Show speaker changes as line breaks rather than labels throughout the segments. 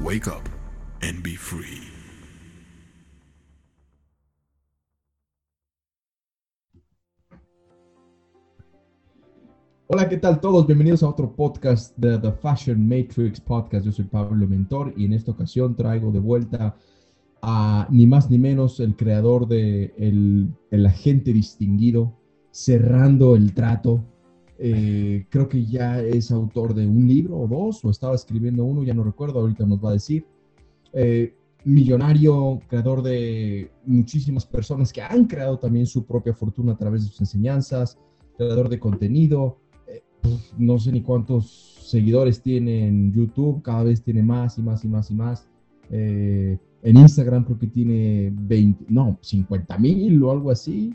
Wake up and be free.
Hola, ¿qué tal todos? Bienvenidos a otro podcast de The Fashion Matrix Podcast. Yo soy Pablo Mentor y en esta ocasión traigo de vuelta a ni más ni menos el creador de El, el Agente Distinguido, Cerrando el Trato. Eh, creo que ya es autor de un libro o dos, o estaba escribiendo uno, ya no recuerdo, ahorita nos va a decir. Eh, millonario, creador de muchísimas personas que han creado también su propia fortuna a través de sus enseñanzas, creador de contenido, eh, pues, no sé ni cuántos seguidores tiene en YouTube, cada vez tiene más y más y más y más. Eh, en Instagram creo que tiene 20, no, 50 mil o algo así.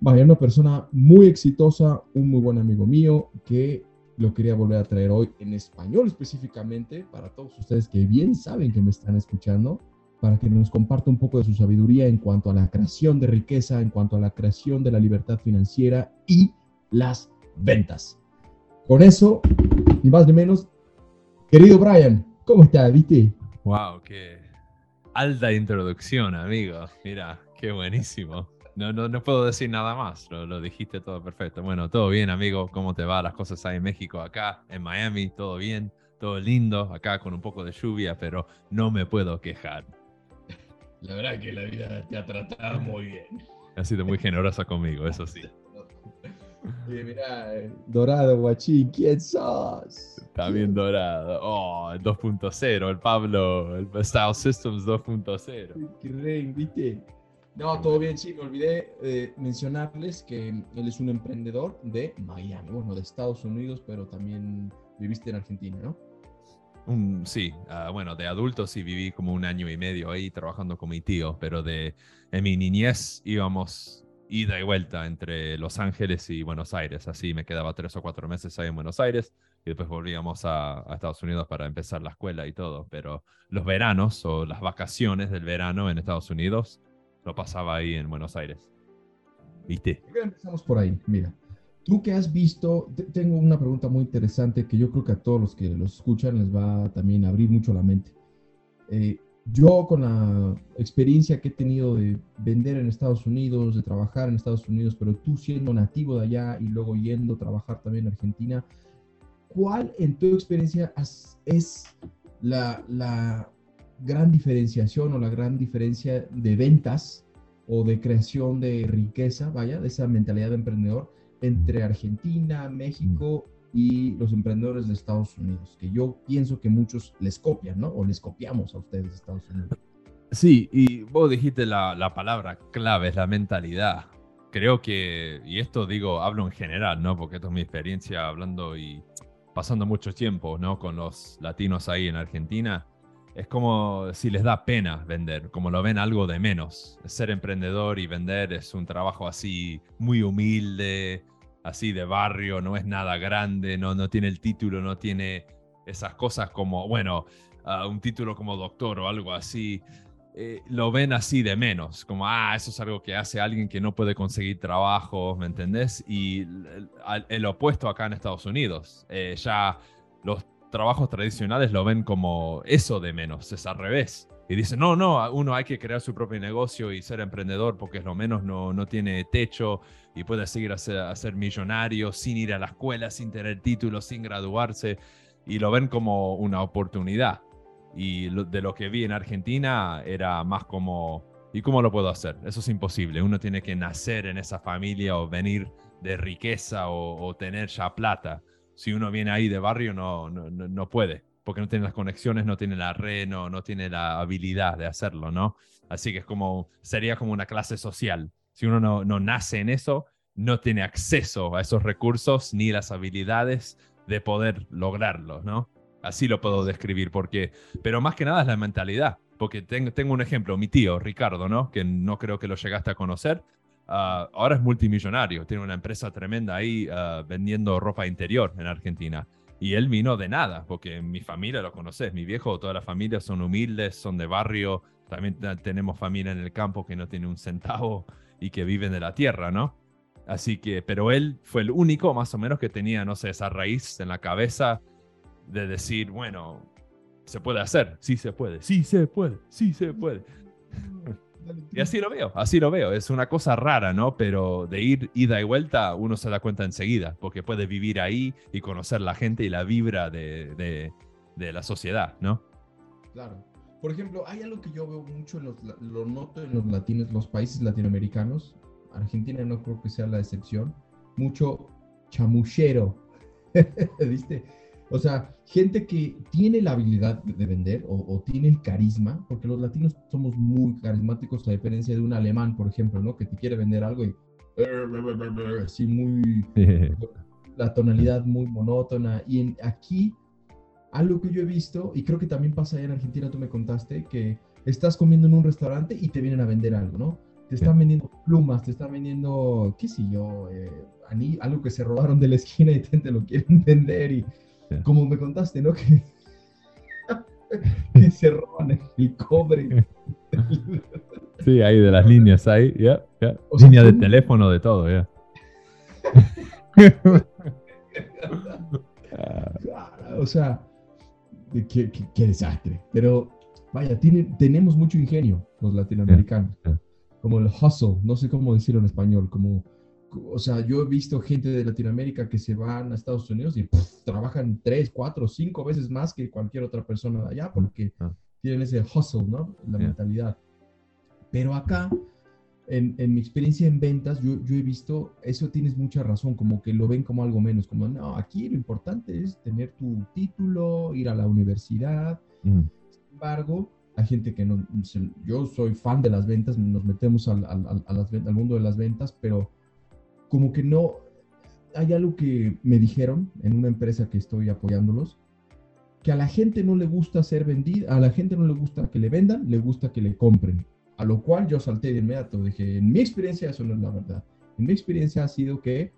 Vaya, una persona muy exitosa, un muy buen amigo mío que lo quería volver a traer hoy en español específicamente para todos ustedes que bien saben que me están escuchando, para que nos comparta un poco de su sabiduría en cuanto a la creación de riqueza, en cuanto a la creación de la libertad financiera y las ventas. Con eso, ni más ni menos, querido Brian, ¿cómo estás? ¿Viste?
Wow, qué alta introducción, amigo. Mira, qué buenísimo. No, no, no puedo decir nada más, lo, lo dijiste todo perfecto. Bueno, todo bien, amigo. ¿Cómo te va? Las cosas ahí en México, acá, en Miami, todo bien, todo lindo, acá con un poco de lluvia, pero no me puedo quejar.
La verdad que la vida te ha tratado muy bien.
Ha sido muy generosa conmigo, eso sí.
Y mira, eh, Dorado, guachín, ¿quién sos?
Está bien dorado. Oh, el 2.0, el Pablo, el Style Systems 2.0.
Qué rey, ¿viste? No, todo bien, sí, me olvidé eh, mencionarles que él es un emprendedor de Miami, bueno, de Estados Unidos, pero también viviste en Argentina, ¿no?
Un- sí, ah, bueno, de adulto sí viví como un año y medio ahí trabajando con mi tío, pero de en mi niñez íbamos ida y vuelta entre Los Ángeles y Buenos Aires, así me quedaba tres o cuatro meses ahí en Buenos Aires y después volvíamos a, a Estados Unidos para empezar la escuela y todo, pero los veranos o las vacaciones del verano en Estados Unidos lo pasaba ahí en Buenos Aires. ¿Viste?
¿Por qué no empezamos por ahí? Mira, tú que has visto, te- tengo una pregunta muy interesante que yo creo que a todos los que los escuchan les va también a abrir mucho la mente. Eh, yo con la experiencia que he tenido de vender en Estados Unidos, de trabajar en Estados Unidos, pero tú siendo nativo de allá y luego yendo a trabajar también en Argentina, ¿cuál en tu experiencia es la, la gran diferenciación o la gran diferencia de ventas o de creación de riqueza, vaya, de esa mentalidad de emprendedor entre Argentina, México y los emprendedores de Estados Unidos, que yo pienso que muchos les copian, ¿no? O les copiamos a ustedes de Estados Unidos.
Sí, y vos dijiste la, la palabra clave, es la mentalidad. Creo que, y esto digo, hablo en general, ¿no? Porque esto es mi experiencia hablando y pasando mucho tiempo, ¿no? Con los latinos ahí en Argentina. Es como si les da pena vender, como lo ven algo de menos. Ser emprendedor y vender es un trabajo así muy humilde, así de barrio, no es nada grande, no, no tiene el título, no tiene esas cosas como, bueno, ah, un título como doctor o algo así eh, lo ven así de menos, como, ah, eso es algo que hace alguien que no puede conseguir trabajo, ¿me entendés? Y el, opuesto acá en Estados Unidos, eh, ya los trabajos tradicionales lo ven como eso de menos, es al revés. Y dicen, no, no, uno hay que crear su propio negocio y ser emprendedor porque es lo menos no, no tiene techo y puede seguir a ser, a ser millonario sin ir a la escuela, sin tener título, sin graduarse. Y lo ven como una oportunidad. Y de lo que vi en Argentina era más como, ¿y cómo lo puedo hacer? Eso es imposible. Uno tiene que nacer en esa familia o venir de riqueza o tener ya plata. Si uno viene ahí de barrio, no, no, no- puede, porque no tiene las conexiones, no tiene la red, no, no tiene la habilidad de hacerlo, ¿no? Así que es como, sería como una clase social. Si uno no, no nace en eso, no tiene acceso a esos recursos ni las habilidades de poder lograrlo, ¿no? Así lo puedo describir, porque, pero más que nada es la mentalidad. Porque tengo, tengo un ejemplo, mi tío, Ricardo, ¿no? Que no creo que lo llegaste a conocer. Ah, ahora es multimillonario, tiene una empresa tremenda ahí ah, vendiendo ropa interior en Argentina. Y él vino de nada, porque mi familia lo conoces, mi viejo, toda la familia son humildes, son de barrio, también tenemos familia en el campo que no tiene un centavo y que viven de la tierra, ¿no? Así que, pero él fue el único más o menos que tenía, no sé, esa raíz en la cabeza de decir, bueno, se puede hacer, sí se puede, sí se puede, sí se puede. Y así lo veo, así lo veo. Es una cosa rara, ¿no? Pero de ir ida y vuelta, uno se da cuenta enseguida, porque puede vivir ahí y conocer la gente y la vibra de, de, la sociedad, ¿no?
Claro. Por ejemplo, hay algo que yo veo mucho, en los, lo noto en los latinos, los países latinoamericanos. Argentina no creo que sea la excepción. Mucho chamuchero. ¿Viste? O sea, gente que tiene la habilidad de vender o, tiene el carisma, porque los latinos somos muy carismáticos, a diferencia de un alemán, por ejemplo, ¿no? Que te quiere vender algo y así muy la tonalidad muy monótona. Y en, aquí, algo que yo he visto, y creo que también pasa allá en Argentina, tú me contaste, que estás comiendo en un restaurante y te vienen a vender algo, ¿no? Te están vendiendo plumas, te están vendiendo, qué sé yo, eh, algo que se robaron de la esquina y te, te lo quieren vender y como me contaste, ¿no? Que, se roban el cobre.
Sí, ahí de las líneas, ahí, ya, ya. Línea de teléfono, de todo, ya.
o sea, qué, qué, desastre. Pero vaya, tiene, tenemos mucho ingenio los latinoamericanos. Como el hustle, no sé cómo decirlo en español, como o sea, yo he visto gente de Latinoamérica que se van a Estados Unidos y trabajan tres, cuatro, cinco veces más que cualquier otra persona de allá porque ah. tienen ese hustle, ¿no? La mentalidad. Pero acá, en, en, mi experiencia en ventas, yo, yo, he visto, eso tienes mucha razón, como que lo ven como algo menos, como, no, aquí lo importante es tener tu título, ir a la universidad. Mm. Sin embargo, hay gente que no, yo soy fan de las ventas, nos metemos al, al, al mundo de las ventas, pero como que no, hay algo que me dijeron en una empresa que estoy apoyándolos, que a la gente no le gusta ser vendida, a la gente no le gusta que le vendan, le gusta que le compren. A lo cual yo salté de inmediato, dije, en mi experiencia eso no es la verdad. En mi experiencia ha sido que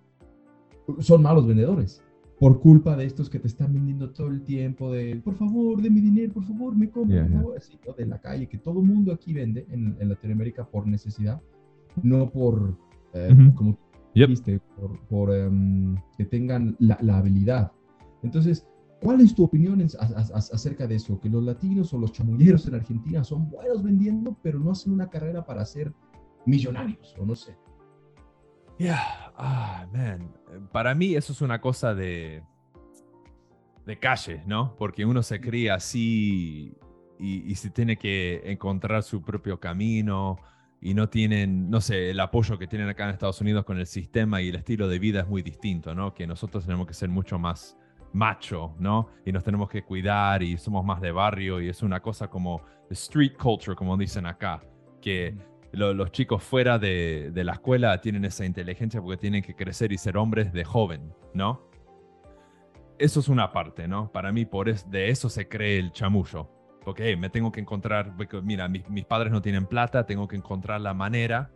son malos vendedores por culpa de estos que te están vendiendo todo el tiempo de, por favor, de mi dinero, por favor, me compro, Así, de la calle, que todo el mundo aquí vende en, Latinoamérica por necesidad, no por, eh, como por, em, que tengan la, habilidad. Entonces, ¿cuál es tu opinión acerca de eso? Que los latinos o los chamulleros en Argentina son buenos vendiendo, pero no hacen una carrera para ser millonarios, o no sé.
Yeah, ah, man. Para mí eso es una cosa de, de calle, ¿no? Porque uno se cría así y, y se tiene que encontrar su propio camino y no tienen, no sé, el apoyo que tienen acá en Estados Unidos con el sistema y el estilo de vida es muy distinto, ¿no? Que nosotros tenemos que ser mucho más macho, ¿no? Y nos tenemos que cuidar y somos más de barrio y es una cosa como street culture, como dicen acá, que los chicos fuera de, de, la escuela tienen esa inteligencia porque tienen que crecer y ser hombres de joven, ¿no? Eso es una parte, ¿no? Para mí por es, de eso se cree el chamullo porque me tengo que encontrar, mira, mis, mis, padres no tienen plata, tengo que encontrar la manera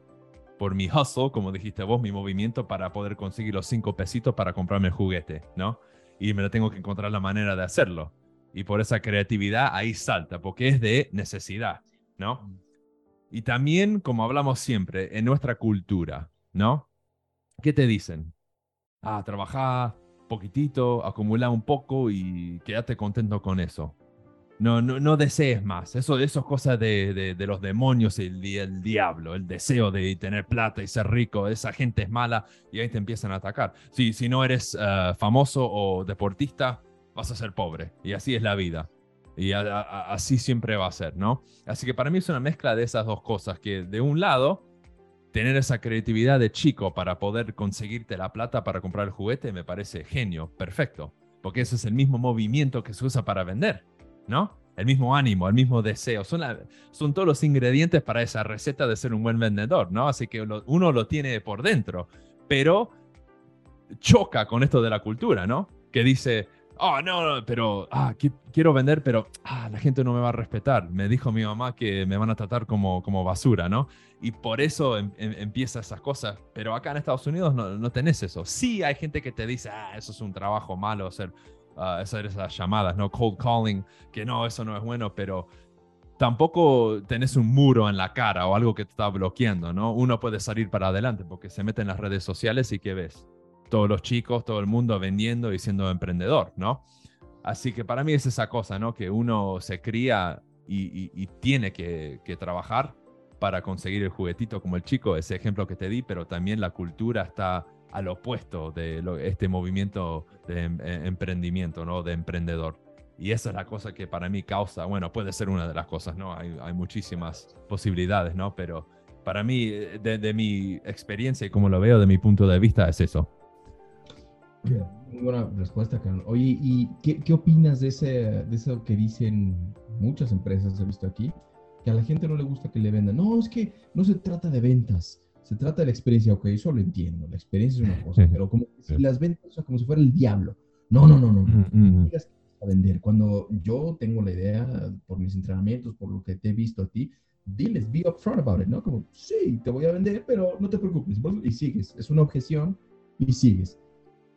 por mi hustle, como dijiste vos, mi movimiento para poder conseguir los cinco pesitos para comprarme el juguete, ¿no? Y me la tengo que encontrar la manera de hacerlo. Y por esa creatividad ahí salta, porque es de necesidad, ¿no? Y también, como hablamos siempre, en nuestra cultura, ¿no? ¿Qué te dicen? Ah, trabaja poquitito, acumula un poco y quédate contento con eso. No, no, desees más. Eso, eso es cosa de, los demonios y el, el, diablo. El deseo de tener plata y ser rico. Esa gente es mala y ahí te empiezan a atacar. Si, si no eres eh, famoso o deportista, vas a ser pobre. Y así es la vida. Y así siempre va a ser, ¿no? Así que para mí es una mezcla de esas dos cosas. Que de un lado, tener esa creatividad de chico para poder conseguirte la plata para comprar el juguete me parece genio, perfecto. Porque ese es el mismo movimiento que se usa para vender ¿no? El mismo ánimo, el mismo deseo. Son, todos los ingredientes para esa receta de ser un buen vendedor, ¿no? Así que uno lo tiene por dentro, pero choca con esto de la cultura, ¿no? Que dice, oh, no, no, pero ah, qui- quiero vender, pero ah, la gente no me va a respetar. Me dijo mi mamá que me van a tratar como, basura. Y por eso em- em- empieza esas cosas. Pero acá en Estados Unidos no, no tenés eso. Sí hay gente que te dice, eso es un trabajo malo, hacer, ah, hacer esas llamadas, ¿no? Cold calling, que no, eso no es bueno, pero tampoco tenés un muro en la cara o algo que te está bloqueando, ¿no? Uno puede salir para adelante porque se mete en las redes sociales y ¿qué ves? Todos los chicos, todo el mundo vendiendo y siendo emprendedor, ¿no? Así que para mí es esa cosa, ¿no? Que uno se cría y, y- y tiene que, que trabajar para conseguir el juguetito como el chico, ese ejemplo que te di, pero también la cultura está al opuesto de lo- este movimiento de em- eh, emprendimiento, ¿no? De emprendedor. Y esa es la cosa que para mí causa, bueno, puede ser una de las cosas, ¿no? Hay, hay muchísimas posibilidades, ¿no? Pero para mí, eh, de, de mi experiencia y como lo veo de mi punto de vista, es eso.
Muy buena respuesta, Carlos. Oye, ¿y qué, qué opinas de, ese, de eso que dicen muchas empresas, he visto aquí? Que a la gente no le gusta que le vendan. No, es que no se trata de ventas, se trata de la experiencia. Ok, eso lo entiendo, la experiencia es una cosa, pero como si las ventas, o sea, como si fuera el diablo. No, no, no, no. no.
Mm, mm,
digas que vas a vender. Cuando yo tengo la idea, por mis entrenamientos, por lo que te he visto a ti, diles, be upfront about it, ¿no? Como, sí, te voy a vender, pero no te preocupes. Y sigues. Es una objeción y sigues.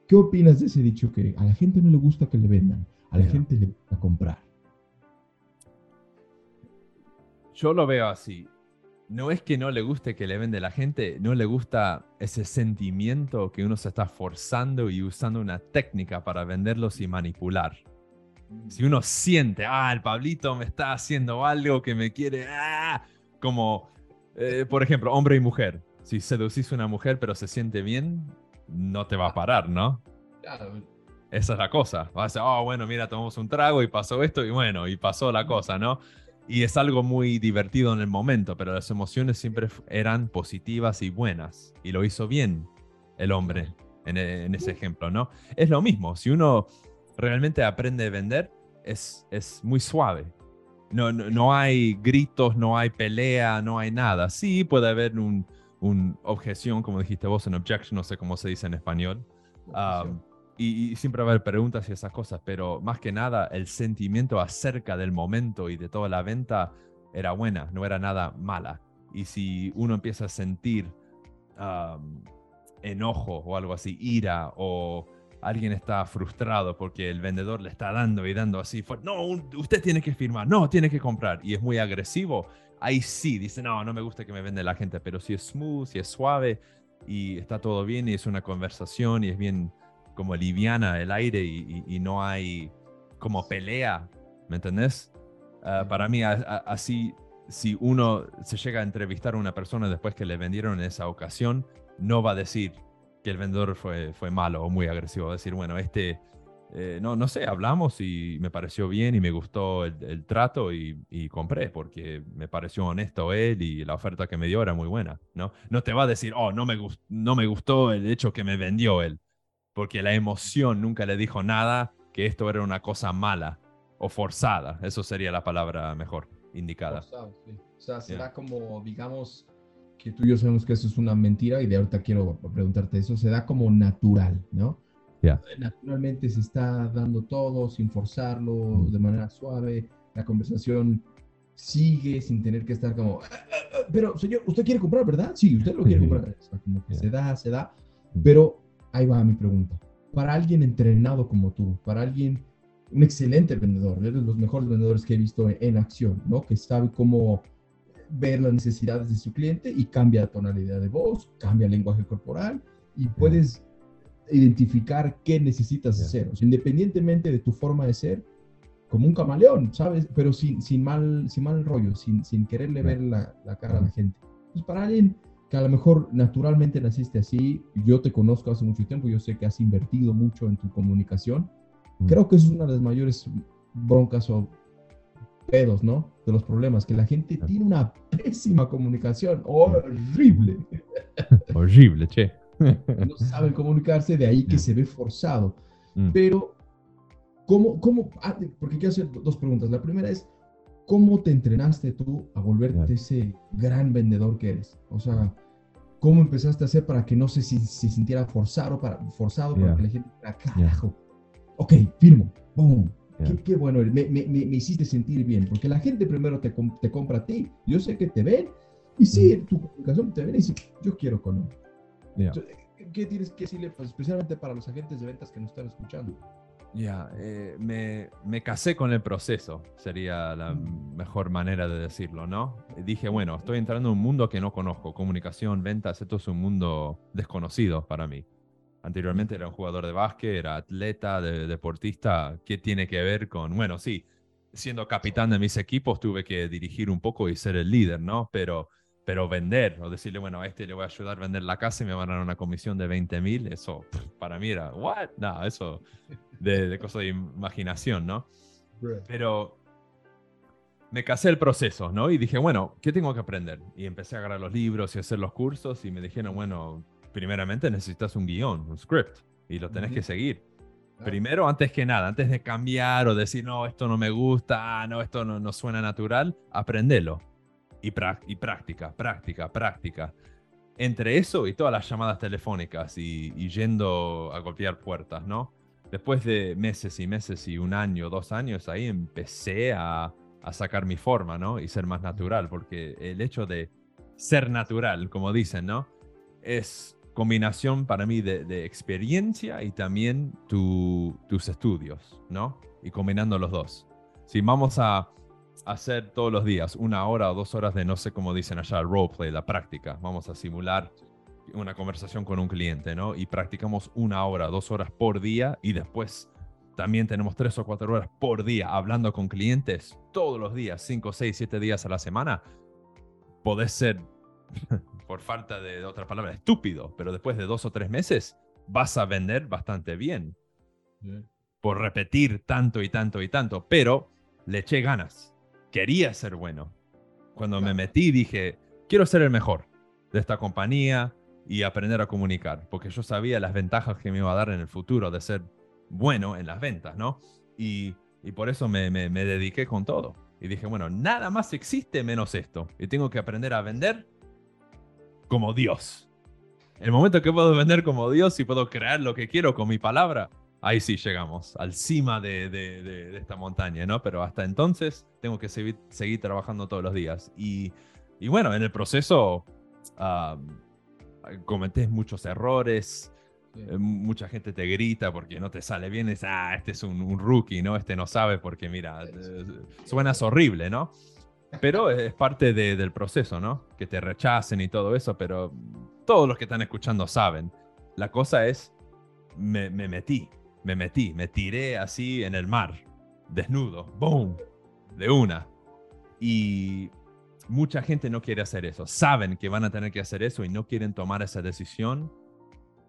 ¿Qué opinas de ese dicho que a la gente no le gusta que le vendan, a la gente le gusta comprar?
Yo lo veo así. No es que no le guste que le vende la gente, no le gusta ese sentimiento que uno se está forzando y usando una técnica para venderlos y manipular. Si uno siente, ah, el Pablito me está haciendo algo que me quiere, ah, como, eh, por ejemplo, hombre y mujer. Si seducís a una mujer pero se siente bien, no te va a parar, ¿no? Esa es la cosa. Va a ser, oh, bueno, mira, tomamos un trago y pasó esto y bueno, y pasó la cosa, ¿no? Y es algo muy divertido en el momento, pero las emociones siempre eran positivas y buenas. Y lo hizo bien el hombre en, e- en ese ejemplo, ¿no? Es lo mismo, si uno realmente aprende a vender, es, es muy suave. No, no, no hay gritos, no hay pelea, no hay nada. Sí, puede haber un, un objeción, como dijiste vos, un objection, no sé cómo se dice en español. Um, y, y siempre va a haber preguntas y esas cosas, pero más que nada el sentimiento acerca del momento y de toda la venta era buena, no era nada mala. Y si uno empieza a sentir um, enojo o algo así, ira o alguien está frustrado porque el vendedor le está dando y dando así, no, usted tiene que firmar, no, tiene que comprar y es muy agresivo, ahí sí, dice, no, no me gusta que me vende la gente, pero si es smooth, si es suave y está todo bien y es una conversación y es bien como liviana el aire y, y- y no hay como pelea, ¿me entendés? Ah, para mí, a- a- así, si uno se llega a entrevistar a una persona después que le vendieron en esa ocasión, no va a decir que el vendedor fue, fue malo o muy agresivo, va a decir, bueno, este, eh, no, no sé, hablamos y me pareció bien y me gustó el, el trato y, y compré porque me pareció honesto él y la oferta que me dio era muy buena, ¿no? No te va a decir, oh, no me, no me gustó el hecho que me vendió él, porque la emoción nunca le dijo nada que esto era una cosa mala o forzada, eso sería la palabra mejor indicada.
Forzado, sí. O sea, será
Yeah.
como, digamos, que tú y yo sabemos que eso es una mentira y de ahorita quiero preguntarte eso, se da como natural, ¿no?
Yeah.
Naturalmente se está dando todo sin forzarlo,
Mm.
de manera suave, la conversación sigue sin tener que estar como, "Ah, ah, ah, pero señor, usted quiere comprar, ¿verdad? Sí, usted lo quiere comprar. O sea, como que
Yeah.
se da, se da, pero ahí va mi pregunta. Para alguien entrenado como tú, para alguien, un excelente vendedor, eres de los mejores vendedores que he visto en, en acción, ¿no? Que sabe cómo ver las necesidades de su cliente y cambia la tonalidad de voz, cambia el lenguaje corporal y puedes identificar qué necesitas
Yeah.
hacer. O sea, independientemente de tu forma de ser, como un camaleón, ¿sabes? Pero sin, sin, mal, sin mal rollo, sin, sin quererle
Yeah.
ver la, la cara a la gente. Pues para alguien que a lo mejor naturalmente naciste así, yo te conozco hace mucho tiempo, yo sé que has invertido mucho en tu comunicación.
Mm.
Creo que es una de las mayores broncas o pedos, ¿no? De los problemas, que la gente tiene una pésima comunicación, horrible.
Horrible, che.
No saben comunicarse, de ahí que se ve forzado.
Mm.
Pero, ¿cómo, cómo, ah, porque quiero hacer dos preguntas. La primera es, ¿cómo te entrenaste tú a volverte ese gran vendedor que eres? O sea, ¿cómo empezaste a hacer para que no se, si- se sintiera forzado para, forzado para
Yeah.
que la gente dijera, carajo, ok, firmo, boom.
Yeah.
Qué, qué bueno, me, me, me, hiciste sentir bien, porque la gente primero te, te compra a ti. Yo sé que te ven, y sí, en tu comunicación te ven y dicen, yo quiero con él.
Yeah.
Entonces, ¿Qué, qué tienes que decirle, pues, especialmente para los agentes de ventas que nos están escuchando?
Ya, eh, me, me casé con el proceso, sería la
Mm.
mejor manera de decirlo, ¿no? Dije, bueno, estoy entrando en un mundo que no conozco, comunicación, ventas, esto es un mundo desconocido para mí. Anteriormente era un jugador de básquet, era atleta, de- deportista, ¿qué tiene que ver con, bueno, sí, siendo capitán de mis equipos tuve que dirigir un poco y ser el líder, ¿no? Pero, pero vender, o decirle, bueno, a este le voy a ayudar a vender la casa y me van a dar una comisión de 20 mil, eso para mí era, ¿what? No, eso de, de cosa de imaginación, ¿no? Pero me casé el proceso, ¿no? Y dije, bueno, ¿qué tengo que aprender? Y empecé a agarrar los libros y hacer los cursos y me dijeron, bueno, primeramente necesitas un guion, un script, y lo tenés que seguir.
Claro.
Primero, antes que nada, antes de cambiar o decir, no, esto no me gusta, ah, no, esto no, no suena natural, aprendelo. Y, práctica, práctica, práctica. Entre eso y todas las llamadas telefónicas y, y yendo a golpear puertas, ¿no? Después de meses y meses y un año, dos años, ahí empecé a, a sacar mi forma, ¿no? Y ser más natural, porque el hecho de ser natural, como dicen, ¿no? Es combinación para mí de, de experiencia y también tu- tus estudios, ¿no? Y combinando los dos. Si vamos a hacer todos los días una hora o dos horas de, no sé cómo dicen allá, roleplay, la práctica, vamos a simular una conversación con un cliente, ¿no? Y practicamos una hora, dos horas por día y después también tenemos tres o cuatro horas por día hablando con clientes todos los días, cinco, seis, siete días a la semana. Podés ser, por falta de otra palabra, estúpido, pero después de dos o tres meses vas a vender bastante bien por repetir tanto y tanto y tanto, pero le eché ganas. Quería ser bueno. Cuando me metí dije, quiero ser el mejor de esta compañía y aprender a comunicar, porque yo sabía las ventajas que me iba a dar en el futuro de ser bueno en las ventas, ¿no? Y, y por eso me, me- me dediqué con todo. Y dije, bueno, nada más existe menos esto. Y tengo que aprender a vender como Dios. El momento que puedo vender como Dios y puedo crear lo que quiero con mi palabra, ahí sí llegamos al cima de, de- de- de esta montaña, ¿no? Pero hasta entonces tengo que seguir, seguir trabajando todos los días. Y, y bueno, en el proceso cometés muchos errores, eh, mucha gente te grita porque no te sale bien, es, ah, este es un, un rookie, ¿no? Este no sabe porque, mira,
Sí,
eh, suenas horrible, ¿no? Pero es parte de- del proceso, ¿no? Que te rechacen y todo eso, pero todos los que están escuchando saben. La cosa es, me, me metí, me metí, me tiré así en el mar, desnudo, ¡boom! De una. Y mucha gente no quiere hacer eso. Saben que van a tener que hacer eso y no quieren tomar esa decisión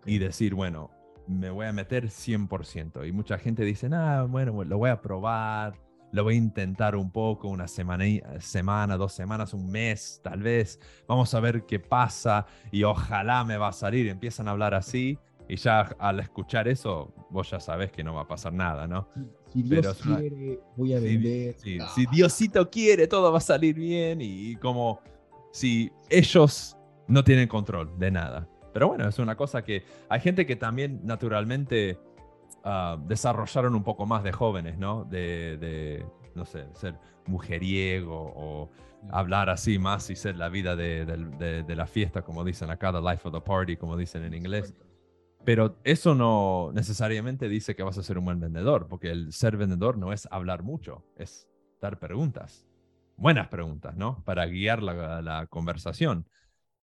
y decir, bueno, me voy a meter 100%. Y mucha gente dice, ah, bueno, lo voy a probar, lo voy a intentar un poco, una semana, semana, dos semanas, un mes, tal vez. Vamos a ver qué pasa y ojalá me va a salir. Empiezan a hablar así y ya al escuchar eso, vos ya sabes que no va a pasar nada, ¿no?
Si
Pero
Dios quiere, voy a
Sí,
vender.
sí,
Ah,
Si Diosito quiere, todo va a salir bien y, como si ellos no tienen control de nada. Pero bueno, es una cosa que hay gente que también naturalmente ah, desarrollaron un poco más de jóvenes, ¿no? De, de, no sé, ser mujeriego o hablar así más y ser la vida de, del- de- de la fiesta, como dicen acá, the life of the party, como dicen en inglés. Pero eso no necesariamente dice que vas a ser un buen vendedor, porque el ser vendedor no es hablar mucho, es dar preguntas, buenas preguntas, ¿no? Para guiar la, conversación.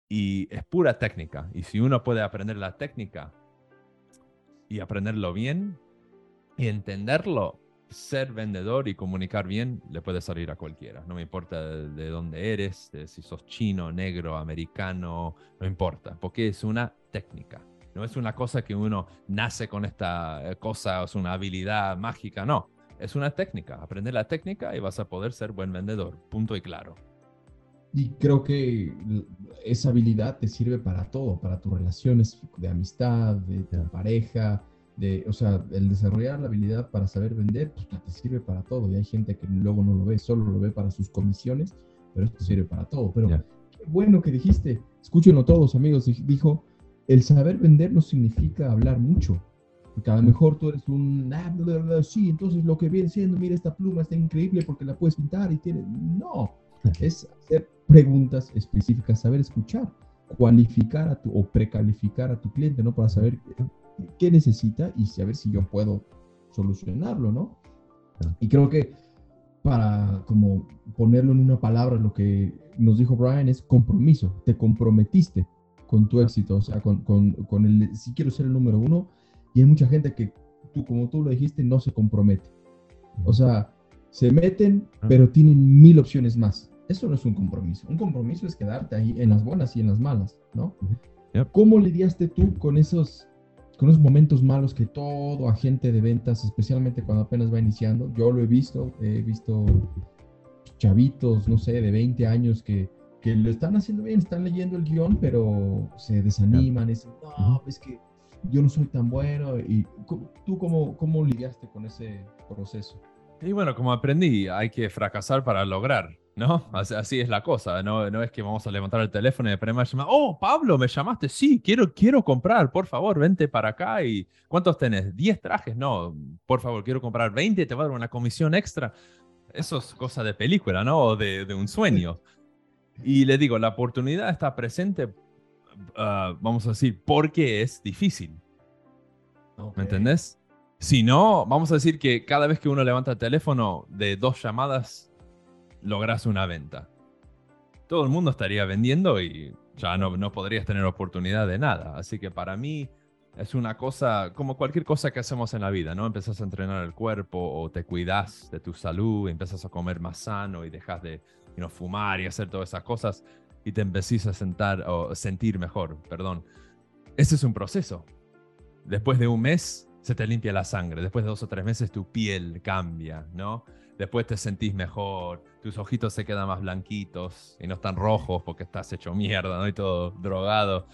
Y es pura técnica. Y si uno puede aprender la técnica y aprenderlo bien y entenderlo, ser vendedor y comunicar bien le puede salir a cualquiera. No me importa de, de dónde eres, si sos chino, negro, americano, no importa, porque es una técnica. No es una cosa que uno nace con esta eh, cosa, es una habilidad mágica, no. Es una técnica. Aprender la técnica y vas a poder ser buen vendedor. Punto y claro.
Y creo que esa habilidad te sirve para todo, para tus relaciones de amistad, de pareja, de, o sea, el desarrollar la habilidad para saber vender, pues te sirve para todo. Y hay gente que luego no lo ve, solo lo ve para sus comisiones, pero esto sirve para todo. Pero qué bueno que dijiste, escúchenlo todos amigos, dij- dijo, el saber vender no significa hablar mucho. Porque a lo mejor tú eres un, ah, bla, sí, entonces lo que viene siendo, mira, esta pluma está increíble porque la puedes pintar y tiene... No, es hacer preguntas específicas, saber escuchar, cualificar a tu, o precalificar a tu cliente, ¿no? Para saber qué necesita y saber si yo puedo solucionarlo, ¿no? Y creo que para como ponerlo en una palabra, lo que nos dijo Brian es compromiso, te comprometiste con tu éxito, o sea, con, con, con el, si quiero ser el número uno, y hay mucha gente que, tú, como tú lo dijiste, no se compromete. O sea, se meten, pero tienen mil opciones más. Eso no es un compromiso. Un compromiso es quedarte ahí en las buenas y en las malas, ¿no?
Yep.
¿Cómo lidiaste tú con esos, con esos momentos malos que todo agente de ventas, especialmente cuando apenas va iniciando, yo lo he visto, he visto chavitos, no sé, de 20 años que, que lo están haciendo bien, están leyendo el guion, pero se desaniman, dicen, no, es que yo no soy tan bueno. ¿Y tú cómo, cómo lidiaste con ese proceso?
Y bueno, como aprendí, hay que fracasar para lograr, ¿no? Así, es la cosa, ¿no? No es que vamos a levantar el teléfono y de primera llamada, oh, Pablo, me llamaste, sí, quiero, quiero comprar, por favor, vente para acá y ¿cuántos tenés? ¿10 trajes? No, por favor, quiero comprar 20, te voy a dar una comisión extra. Eso es cosa de película, ¿no? O de, de un sueño. Y le digo, la oportunidad está presente, uh, vamos a decir, porque es difícil. ¿Me entendés? Si no, vamos a decir que cada vez que uno levanta el teléfono de dos llamadas, logras una venta. Todo el mundo estaría vendiendo y ya no, no podrías tener oportunidad de nada. Así que para mí es una cosa, como cualquier cosa que hacemos en la vida, ¿no? Empezás a entrenar el cuerpo o te cuidas de tu salud, empiezas a comer más sano y dejas de you know, fumar y hacer todas esas cosas y te empecés a sentar o sentir mejor, perdón. Ese es un proceso. Después de un mes se te limpia la sangre, después de dos o tres meses tu piel cambia, ¿no? Después te sentís mejor, tus ojitos se quedan más blanquitos y no están rojos porque estás hecho mierda, ¿no? Y todo drogado.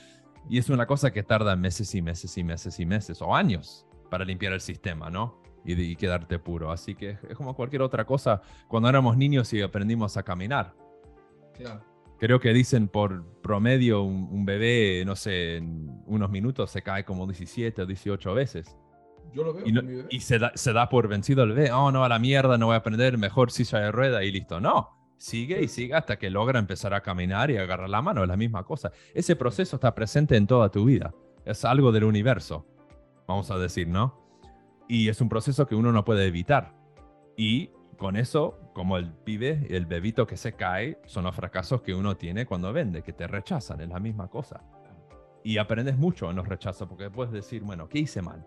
Y es una cosa que tarda meses y meses y meses y meses o años para limpiar el sistema, ¿no? Y, y quedarte puro. Así que es como cualquier otra cosa cuando éramos niños y aprendimos a caminar.
Claro.
Creo que dicen por promedio un, un, bebé, no sé, en unos minutos se cae como 17 o 18 veces.
Yo lo veo
Y, no-
mi bebé.
y se, da, se da por vencido el bebé. Oh, no, a la mierda, no voy a aprender, mejor silla de rueda y listo. No, sigue y sigue hasta que logra empezar a caminar y agarrar la mano, es la misma cosa. Ese proceso está presente en toda tu vida. Es algo del universo, vamos a decir, ¿no? Y es un proceso que uno no puede evitar. Y con eso, como el pibe, el bebito que se cae, son los fracasos que uno tiene cuando vende, que te rechazan, es la misma cosa. Y aprendes mucho en los rechazos, porque puedes decir, bueno, ¿qué hice mal?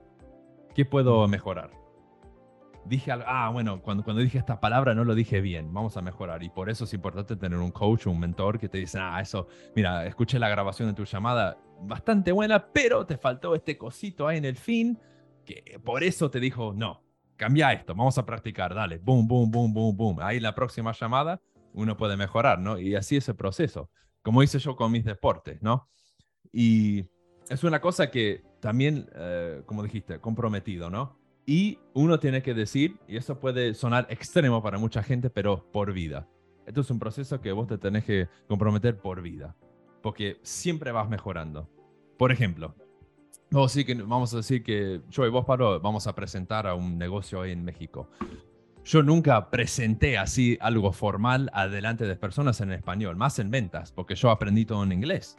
¿Qué puedo mejorar? Dije ah, bueno, cuando, cuando dije esta palabra no lo dije bien, vamos a mejorar. Y por eso es importante tener un coach o un mentor que te dice, ah, eso, mira, escuché la grabación de tu llamada, bastante buena, pero te faltó este cosito ahí en el fin, que por eso te dijo, no, cambia esto, vamos a practicar, dale, boom, boom, boom, boom, boom. Ahí la próxima llamada uno puede mejorar, ¿no? Y así es el proceso, como hice yo con mis deportes, ¿no? Y es una cosa que también, eh, como dijiste, comprometido, ¿no? Y uno tiene que decir, y eso puede sonar extremo para mucha gente, pero por vida. Esto es un proceso que vos te tenés que comprometer por vida, porque siempre vas mejorando. Por ejemplo, a decir que, vamos a decir que yo y vos, Pablo, vamos a presentar a un negocio ahí en México. Yo nunca presenté así algo formal adelante de personas en español, más en ventas, porque yo aprendí todo en inglés.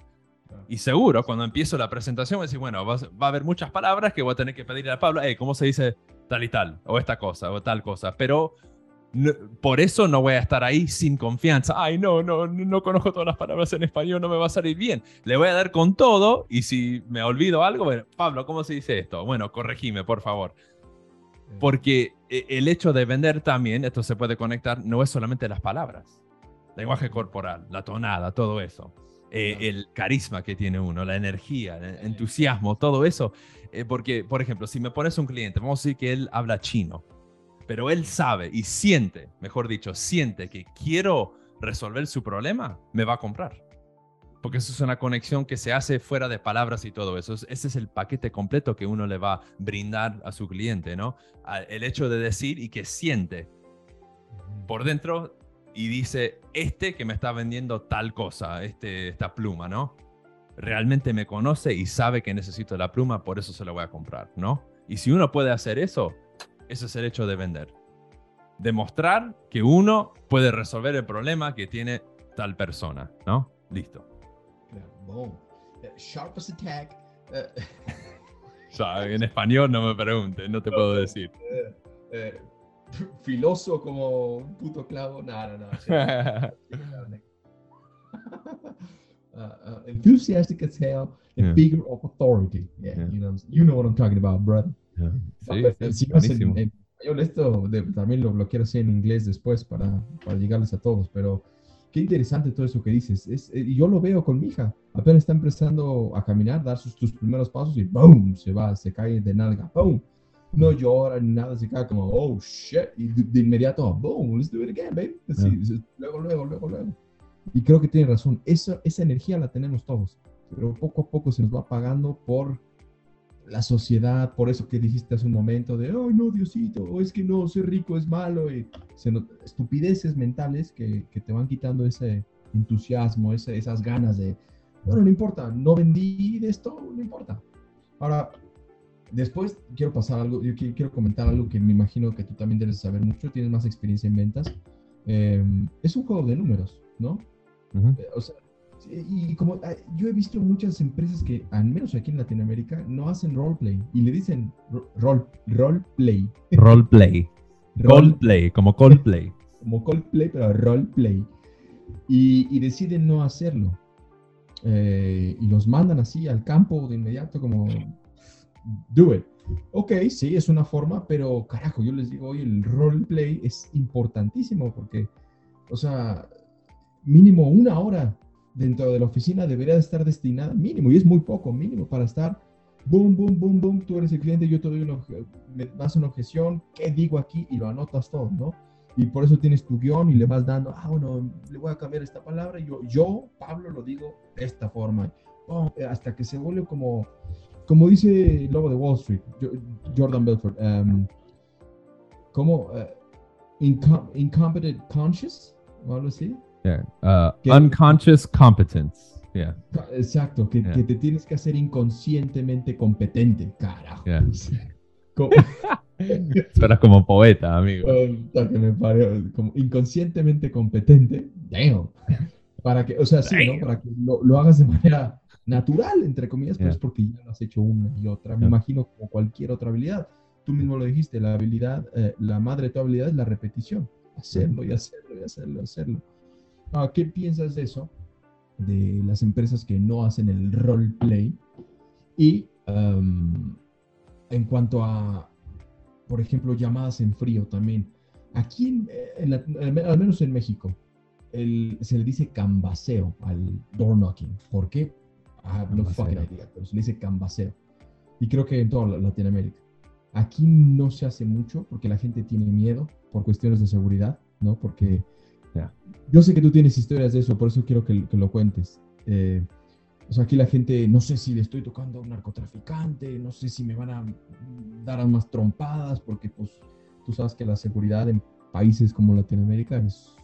Y seguro, cuando empiezo la presentación, voy a decir, bueno, va, va a haber muchas palabras que voy a tener que pedirle a Pablo, hey, ¿cómo se dice tal y tal? O esta cosa, o tal cosa. Pero no- por eso no voy a estar ahí sin confianza. Ay, no, no, no no conozco todas las palabras en español, no me va a salir bien. Le voy a dar con todo y si me olvido algo, bueno, Pablo, ¿cómo se dice esto? Bueno, corregime, por favor. Porque eh, el hecho de vender también, esto se puede conectar, no es solamente las palabras. Lenguaje corporal, la tonada, todo eso. Eh, el carisma que tiene uno, la energía, el entusiasmo, todo eso. Eh, porque, por ejemplo, si me pones un cliente, vamos a decir que él habla chino, pero él sabe y siente, mejor dicho, siente que quiero resolver su problema, me va a comprar. Porque eso es una conexión que se hace fuera de palabras y todo eso. Es- Ese es el paquete completo que uno le va a brindar a su cliente, ¿no? El hecho de decir y que siente por dentro y dice, este que me está vendiendo tal cosa, este, esta pluma, ¿no? Realmente me conoce y sabe que necesito la pluma, por eso se la voy a comprar, ¿no? Y si uno puede hacer eso, eso es el hecho de vender. Demostrar que uno puede resolver el problema que tiene tal persona, ¿no? Listo.
Boom. Eh, Sharpest attack. eh,
O sea, en español no me preguntes, no te puedo decir.
eh, eh, filoso como un puto clavo. No, no, no. sí. uh, uh, enthusiastic as hell, a
Yeah.
figure of authority. Yeah,
Yeah.
You, know, you know what I'm talking about, brother.
Sí, sí,
si no es en,
buenísimo.
en español, esto de- también lo, lo quiero hacer en inglés después para, para llegarles a todos, pero qué interesante todo eso que dices. Es, eh, y yo lo veo con mi hija. Apenas está empezando a caminar, dar sus, tus primeros pasos y ¡boom! Se va, se cae de nalga. ¡Boom! No llora ni nada, se cae como ¡oh, shit! Y de, de inmediato ¡boom! Let's do it again, baby. Así,
Yeah.
Luego, luego, luego, luego. Y creo que tiene razón. Esa, esa energía la tenemos todos, pero poco a poco se nos va apagando por la sociedad, por eso que dijiste hace un momento de, ay, no, Diosito, o es que no, ser rico es malo, y se estupideces mentales que, que te van quitando ese entusiasmo, ese- esas ganas de, bueno, no importa, no vendí de esto, no importa. Ahora, después quiero pasar algo, yo qui- quiero comentar algo que me imagino que tú también debes saber mucho, tienes más experiencia en ventas. Eh, es un juego de números, ¿no?
Ujú.
Eh, O sea, y como ah, yo he visto muchas empresas que, al menos aquí en Latinoamérica, no hacen roleplay y le dicen ro- role, roleplay.
Roleplay.
Role-
Coldplay, como Coldplay.
como Coldplay, pero roleplay. Y, y deciden no hacerlo. Eh, y los mandan así al campo de inmediato como, do it. Ok, sí, es una forma, pero carajo, yo les digo, oye, el roleplay es importantísimo porque, o sea, mínimo una hora dentro de la oficina debería de estar destinada, mínimo, y es muy poco, mínimo, para estar, boom, boom, boom, boom, tú eres el cliente, yo te doy una, me das una objeción, ¿qué digo aquí? Y lo anotas todo, ¿no? Y por eso tienes tu guion y le vas dando, ah, bueno, le voy a cambiar esta palabra, yo, yo, Pablo, lo digo de esta forma, Oh, hasta que se vuelve como, como dice el lobo de Wall Street, Jo- Jordan Belfort, um, como eh, incom- incompetent conscious, o algo así.
Yeah. Uh,
Que-
unconscious competence. Yeah.
Exacto, que,
Yeah.
que te tienes que hacer inconscientemente competente, carajo.
Yeah.
Co-
Suenas como poeta, amigo.
Que me parió, como inconscientemente competente, damn. Para que, o sea, sí, ¿no? Para que lo, lo hagas de manera natural, entre comillas, pero es porque ya lo has hecho una y otra. Me imagino como cualquier otra habilidad. Tú mismo lo dijiste, la habilidad, eh, la madre de tu habilidad es la repetición. Hacerlo y hacerlo y hacerlo y hacerlo. Ah, ¿Qué piensas de eso? De las empresas que no hacen el roleplay. Y um, en cuanto a, por ejemplo, llamadas en frío también. Aquí, en, en la- al menos en México, el- se le dice cambaseo al door knocking. ¿Por qué? Ah, no
Cambaseo.
fucking idea, pero se le dice cambaseo. Y creo que en toda la- Latinoamérica. Aquí no se hace mucho porque la gente tiene miedo por cuestiones de seguridad, ¿no? Porque Yo sé que tú tienes historias de eso, por eso quiero que, que lo cuentes. Eh, o sea, aquí la gente, no sé si le estoy tocando a un narcotraficante, no sé si me van a dar más trompadas, porque pues tú sabes que la seguridad en países como Latinoamérica es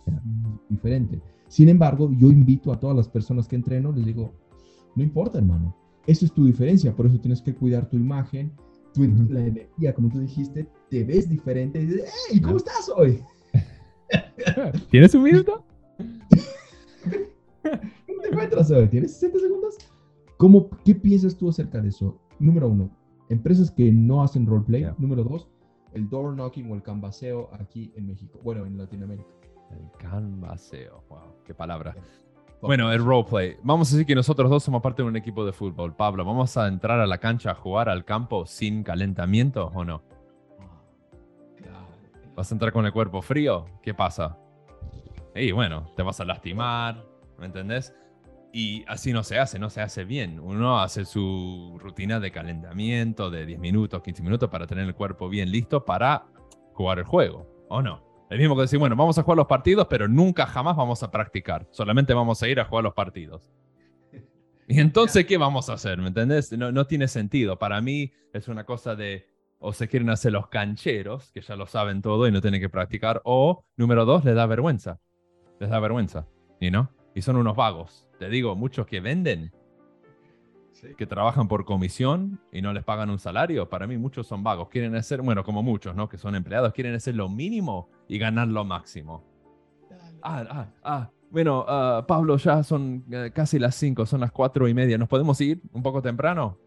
diferente. Sin embargo, yo invito a todas las personas que entreno, les digo, no importa, hermano, eso es tu diferencia, por eso tienes que cuidar tu imagen, tu,
Ujú.
la energía, como tú dijiste, te ves diferente, y dices, hey, ¿cómo estás hoy?
¿Tienes un minuto?
¿Cómo te encuentras hoy? ¿Tienes 60 segundos? ¿Cómo, ¿Qué piensas tú acerca de eso? Número uno, empresas que no hacen roleplay.
Ya.
Número dos, el door knocking o el canvaseo aquí en México. Bueno, en Latinoamérica.
El canvaseo. Wow, qué palabra. Bueno, el roleplay. Vamos a decir que nosotros dos somos parte de un equipo de fútbol. Pablo, ¿vamos a entrar a la cancha a jugar al campo sin calentamiento o no? ¿Vas a entrar con el cuerpo frío? ¿Qué pasa? Y bueno, te vas a lastimar, ¿me entendés? Y así no se hace, no se hace bien. Uno hace su rutina de calentamiento de 10 minutos, 15 minutos para tener el cuerpo bien listo para jugar el juego, ¿o no? El mismo que decir, bueno, vamos a jugar los partidos, pero nunca jamás vamos a practicar. Solamente vamos a ir a jugar los partidos. Y entonces, ¿qué vamos a hacer? ¿Me entendés? No, no tiene sentido. Para mí es una cosa de, o se quieren hacer los cancheros, que ya lo saben todo y no tienen que practicar, o número dos, les da vergüenza. Les da vergüenza. ¿Y no? Y son unos vagos. Te digo, muchos que venden que trabajan por comisión y no les pagan un salario, para mí muchos son vagos. Quieren hacer, bueno, como muchos, ¿no? Que son empleados, quieren hacer lo mínimo y ganar lo máximo. Ah, ah, ah. Bueno, ah, Pablo, ya son eh, casi las 5, son las cuatro y media. ¿Nos podemos ir un poco temprano?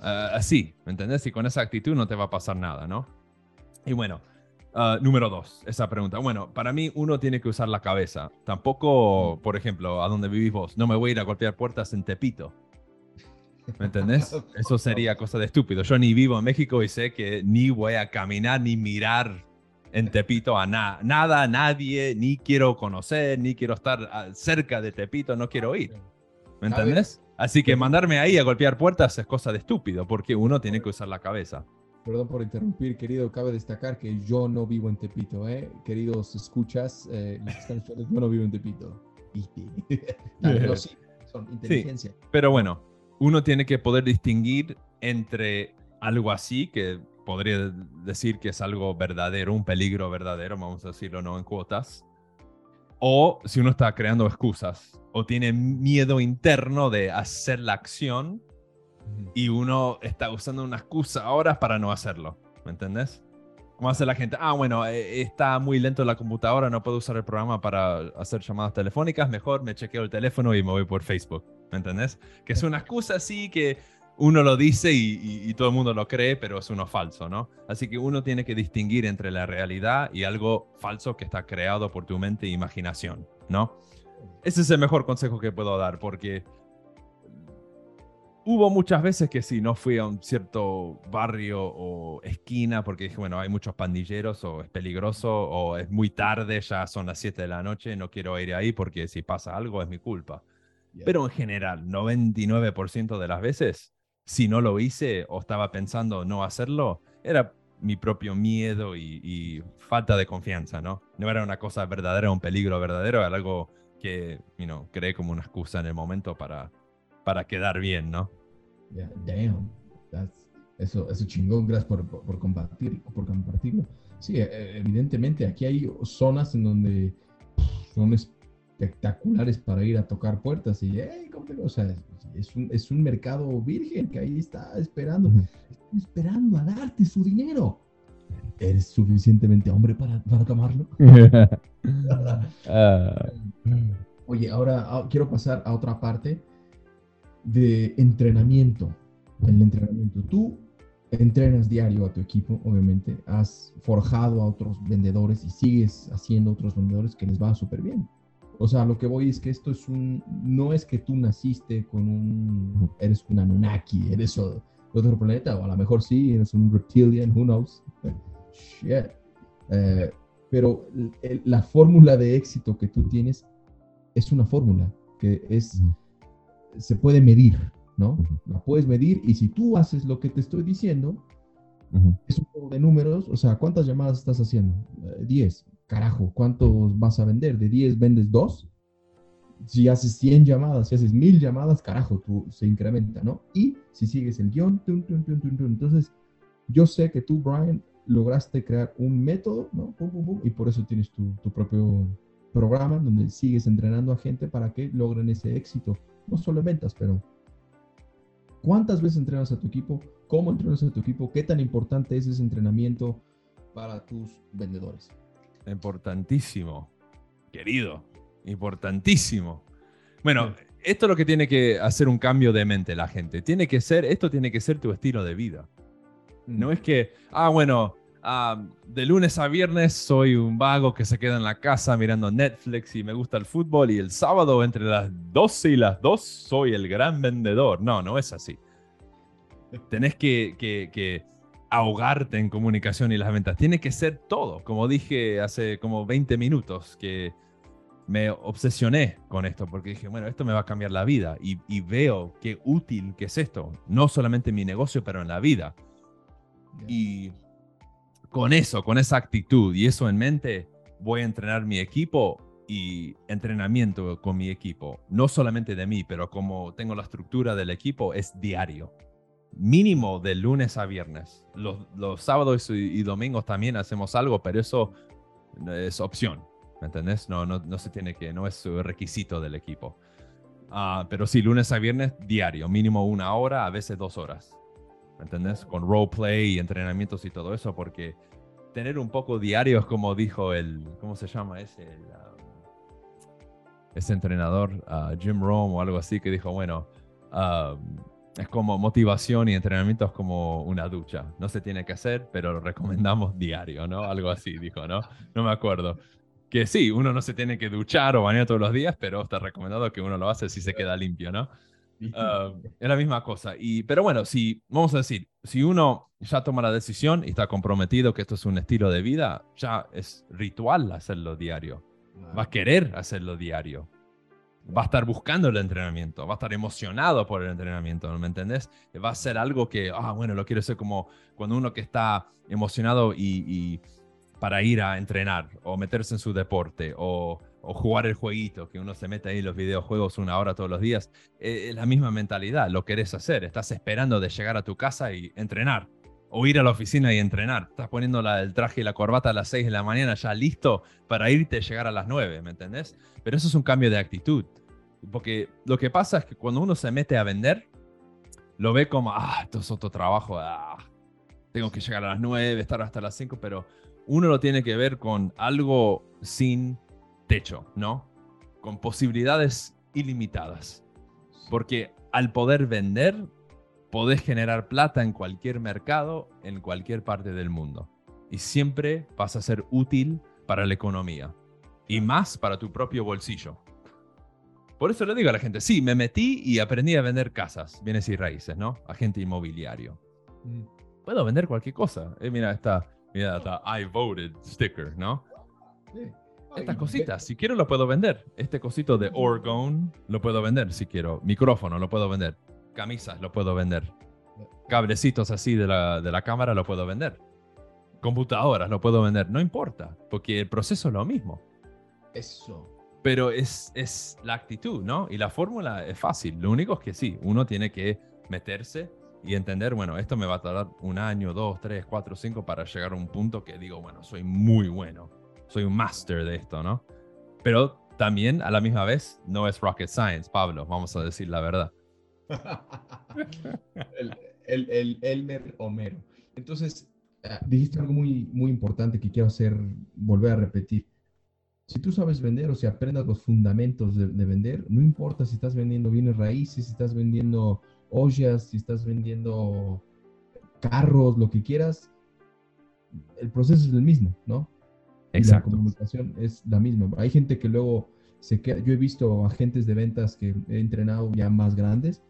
Ah, así, ¿me entendés? Y con esa actitud no te va a pasar nada, ¿no? Y bueno, ah, número dos, esa pregunta. Bueno, para mí uno tiene que usar la cabeza. Tampoco, por ejemplo, a donde vivís vos, no me voy a ir a golpear puertas en Tepito. ¿Me entendés? Eso sería cosa de estúpido. Yo ni vivo en México y sé que ni voy a caminar ni mirar en Tepito a nada, nada, nadie, ni quiero conocer, ni quiero estar ah, cerca de Tepito, no quiero ir. ¿Me entendés? Así que mandarme ahí a golpear puertas es cosa de estúpido, porque uno tiene que usar la cabeza.
Perdón por interrumpir, querido. Cabe destacar que yo no vivo en Tepito, ¿eh? Queridos escuchas, eh, yo no vivo en Tepito. No, pero sí, son inteligencia.
Pero bueno, uno tiene que poder distinguir entre algo así, que podría decir que es algo verdadero, un peligro verdadero, vamos a decirlo, no en cuotas, o si uno está creando excusas o tiene miedo interno de hacer la acción y uno está usando una excusa ahora para no hacerlo, ¿me entendés? ¿Cómo hace la gente? Ah, bueno, eh, está muy lento la computadora, no puedo usar el programa para hacer llamadas telefónicas, mejor me chequeo el teléfono y me voy por Facebook, ¿me entendés? Que es una excusa así que uno lo dice y, y- y todo el mundo lo cree, pero es uno falso, ¿no? Así que uno tiene que distinguir entre la realidad y algo falso que está creado por tu mente e imaginación, ¿no? Ese es el mejor consejo que puedo dar, porque hubo muchas veces que sí, no fui a un cierto barrio o esquina porque dije, bueno, hay muchos pandilleros o es peligroso o es muy tarde, ya son las 7 de la noche, no quiero ir ahí porque si pasa algo es mi culpa. Pero en general, 99% de las veces, si no lo hice o estaba pensando no hacerlo, era mi propio miedo y, y falta de confianza, ¿no? No era una cosa verdadera, un peligro verdadero, era algo que, you know, creé como una excusa en el momento para, para quedar bien, ¿no?
Yeah, damn. That's- eso, eso chingón, gracias por, por, por compartir, por compartirlo. Sí, eh, evidentemente aquí hay zonas en donde son espectaculares para ir a tocar puertas y, hey, ¿cómo te- o sea, es, un, es un mercado virgen que ahí está esperando, está esperando a darte su dinero. ¿Eres suficientemente hombre para, para tomarlo?
Ah,
Oye, ahora ah, quiero pasar a otra parte de entrenamiento. El entrenamiento. Tú entrenas diario a tu equipo, obviamente. Has forjado a otros vendedores y sigues haciendo otros vendedores que les va súper bien. O sea, lo que voy es que esto es un. No es que tú naciste con un. Eres un Anunnaki, eres otro planeta, o a lo mejor sí, eres un reptilian, who knows. Shit. Eh, pero la fórmula de éxito que tú tienes es una fórmula que es se puede medir, ¿no? La puedes medir y si tú haces lo que te estoy diciendo,
ujú.
es un juego de números, o sea, ¿cuántas llamadas estás haciendo? Eh, 10. Carajo, ¿cuántos vas a vender? ¿De 10 vendes 2? Si haces 100 llamadas, si haces 1000 llamadas, carajo, tú se incrementa, ¿no? Y si sigues el guion, entonces yo sé que tú, Brian, lograste crear un método, ¿no? Pum, pum, pum, y por eso tienes tu, tu propio programa donde sigues entrenando a gente para que logren ese éxito. No solo en ventas, pero ¿cuántas veces entrenas a tu equipo? ¿Cómo entrenas a tu equipo? ¿Qué tan importante es ese entrenamiento para tus vendedores?
Importantísimo, querido, importantísimo. Bueno, esto es lo que tiene que hacer un cambio de mente la gente. Tiene que ser, esto tiene que ser tu estilo de vida. No es que, ah, bueno, ah, de lunes a viernes soy un vago que se queda en la casa mirando Netflix y me gusta el fútbol y el sábado entre las 12 y las 2 soy el gran vendedor. No, no es así. Tenés que, que- que ahogarte en comunicación y las ventas. Tiene que ser todo. Como dije hace como 20 minutos, que me obsesioné con esto porque dije, bueno, esto me va a cambiar la vida y, y veo qué útil que es esto. No solamente en mi negocio, pero en la vida. Y con eso, con esa actitud y eso en mente, voy a entrenar mi equipo y entrenamiento con mi equipo. No solamente de mí, pero como tengo la estructura del equipo, es diario. Mínimo de lunes a viernes. Los, los sábados y, y domingos también hacemos algo, pero eso es opción. ¿Me entendés? No, no, no se tiene que, no es requisito del equipo. Ah, pero sí, lunes a viernes diario, mínimo una hora, a veces dos horas. ¿Me entendés? Con roleplay y entrenamientos y todo eso, porque tener un poco diario es como dijo el, ¿cómo se llama ese? El, um, ese entrenador, uh, Jim Rome o algo así, que dijo, bueno, um, es como motivación y entrenamiento es como una ducha. No se tiene que hacer, pero lo recomendamos diario, ¿no? Algo así dijo, ¿no? No me acuerdo. Que sí, uno no se tiene que duchar o bañar todos los días, pero está recomendado que uno lo hace si se queda limpio, ¿no? Uh, es la misma cosa. Y, pero bueno, si, vamos a decir, si uno ya toma la decisión y está comprometido que esto es un estilo de vida, ya es ritual hacerlo diario. Va a querer hacerlo diario. Va a estar buscando el entrenamiento, va a estar emocionado por el entrenamiento, ¿me entendés? Va a ser algo que, ah, bueno, lo quiero hacer como cuando uno que está emocionado y, para ir a entrenar o meterse en su deporte o o jugar el jueguito, que uno se mete ahí en los videojuegos una hora todos los días, eh, es la misma mentalidad, lo querés hacer, estás esperando de llegar a tu casa y entrenar, o ir a la oficina y entrenar, estás poniendo la, el traje y la corbata a las 6 de la mañana ya listo para irte y llegar a las 9, ¿me entendés? Pero eso es un cambio de actitud, porque lo que pasa es que cuando uno se mete a vender, lo ve como, ah, esto es otro trabajo, ah, tengo que llegar a las 9, estar hasta las 5, pero uno lo tiene que ver con algo sin techo, ¿no? Con posibilidades ilimitadas. Porque al poder vender, podés generar plata en cualquier mercado, en cualquier parte del mundo. Y siempre vas a ser útil para la economía. Y más para tu propio bolsillo. Por eso le digo a la gente, sí, me metí y aprendí a vender casas, bienes y raíces, ¿no? Agente inmobiliario. Mm. Puedo vender cualquier cosa. Eh, mira, está, mira, está I voted sticker, ¿no? Sí. Estas cositas, si quiero lo puedo vender. Este cosito de Orgone lo puedo vender si quiero. Micrófono lo puedo vender. Camisas lo puedo vender. Cablecitos así de la, de la cámara lo puedo vender. Computadoras lo puedo vender. No importa, porque el proceso es lo mismo.
Eso.
Pero es, es la actitud, ¿no? Y la fórmula es fácil. Lo único es que sí, uno tiene que meterse y entender, bueno, esto me va a tardar un año, dos, tres, cuatro, cinco para llegar a un punto que digo, bueno, soy muy bueno soy un máster de esto, ¿no? Pero también a la misma vez no es rocket science, Pablo, vamos a decir la verdad.
El, el, el, Elmer Homero. Entonces, ah, dijiste algo muy, muy importante que quiero hacer, volver a repetir. Si tú sabes vender o si aprendas los fundamentos de, de vender, no importa si estás vendiendo bienes raíces, si estás vendiendo ollas, si estás vendiendo carros, lo que quieras, el proceso es el mismo, ¿no?
Exacto.
la comunicación es la misma. Hay gente que luego se queda, yo he visto agentes de ventas que he entrenado ya más grandes,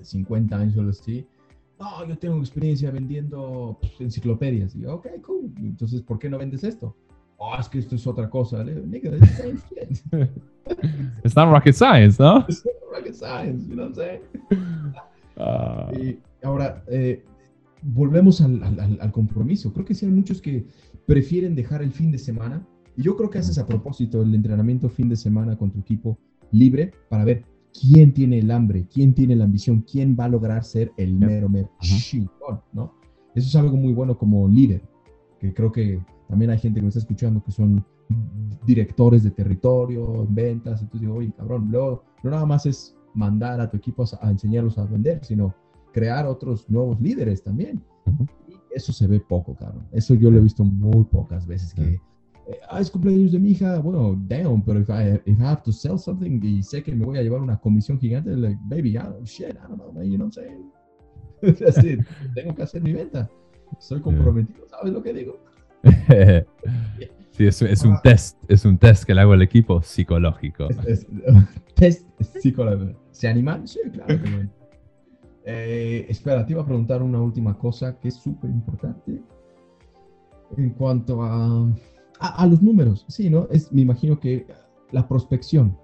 50 años o así. No, yo tengo experiencia vendiendo pues, enciclopedias. Y yo, ok, cool. Entonces, ¿por qué no vendes esto? Oh, es que esto es otra cosa.
Está rocket science, ¿no?
It's rocket science, you know what I'm saying? Y ahora, eh, volvemos al, al, al, compromiso. Creo que sí hay muchos que prefieren dejar el fin de semana. Y yo creo que haces a propósito el entrenamiento fin de semana con tu equipo libre para ver quién tiene el hambre, quién tiene la ambición, quién va a lograr ser el mero, mero chingón, ¿no? Eso es algo muy bueno como líder, que creo que también hay gente que me está escuchando que son directores de territorio, ventas, entonces digo, oye, cabrón, luego, no nada más es mandar a tu equipo a, enseñarlos a vender, sino crear otros nuevos líderes también eso se ve poco, cabrón. Eso yo lo he visto muy pocas veces que, ah, es cumpleaños de mi hija, bueno, damn, pero if I, if I have to sell something y sé que me voy a llevar una comisión gigante, like, baby, I don't, shit, I don't know, man, you know what I'm saying? tengo que hacer mi venta. Soy comprometido, ¿sabes lo que digo?
sí, es, es, un test, es un test que le hago al equipo psicológico.
test psicológico. ¿Se animan? Sí, claro. Eh, espera, te iba a preguntar una última cosa que es súper importante en cuanto a, a, los números. Sí, ¿no? Es, me imagino que la prospección.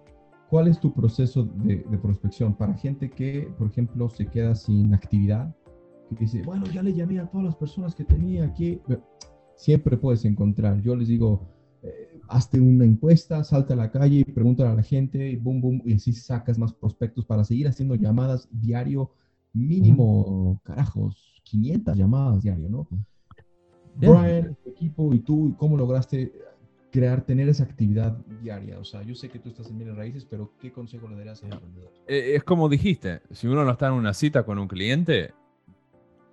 ¿Cuál es tu proceso de, de, prospección para gente que, por ejemplo, se queda sin actividad? Que dice, bueno, ya le llamé a todas las personas que tenía aquí. Siempre puedes encontrar. Yo les digo, eh, hazte una encuesta, salta a la calle y pregúntale a la gente, y boom, boom, y así sacas más prospectos para seguir haciendo llamadas diario mínimo, carajos, 500 llamadas diario, ¿no? Brian, tu equipo y tú, ¿cómo lograste crear, tener esa actividad diaria? O sea, yo sé que tú estás en bienes raíces, pero ¿qué consejo le darías a los vendedores?
Eh, Es como dijiste, si uno no está en una cita con un cliente,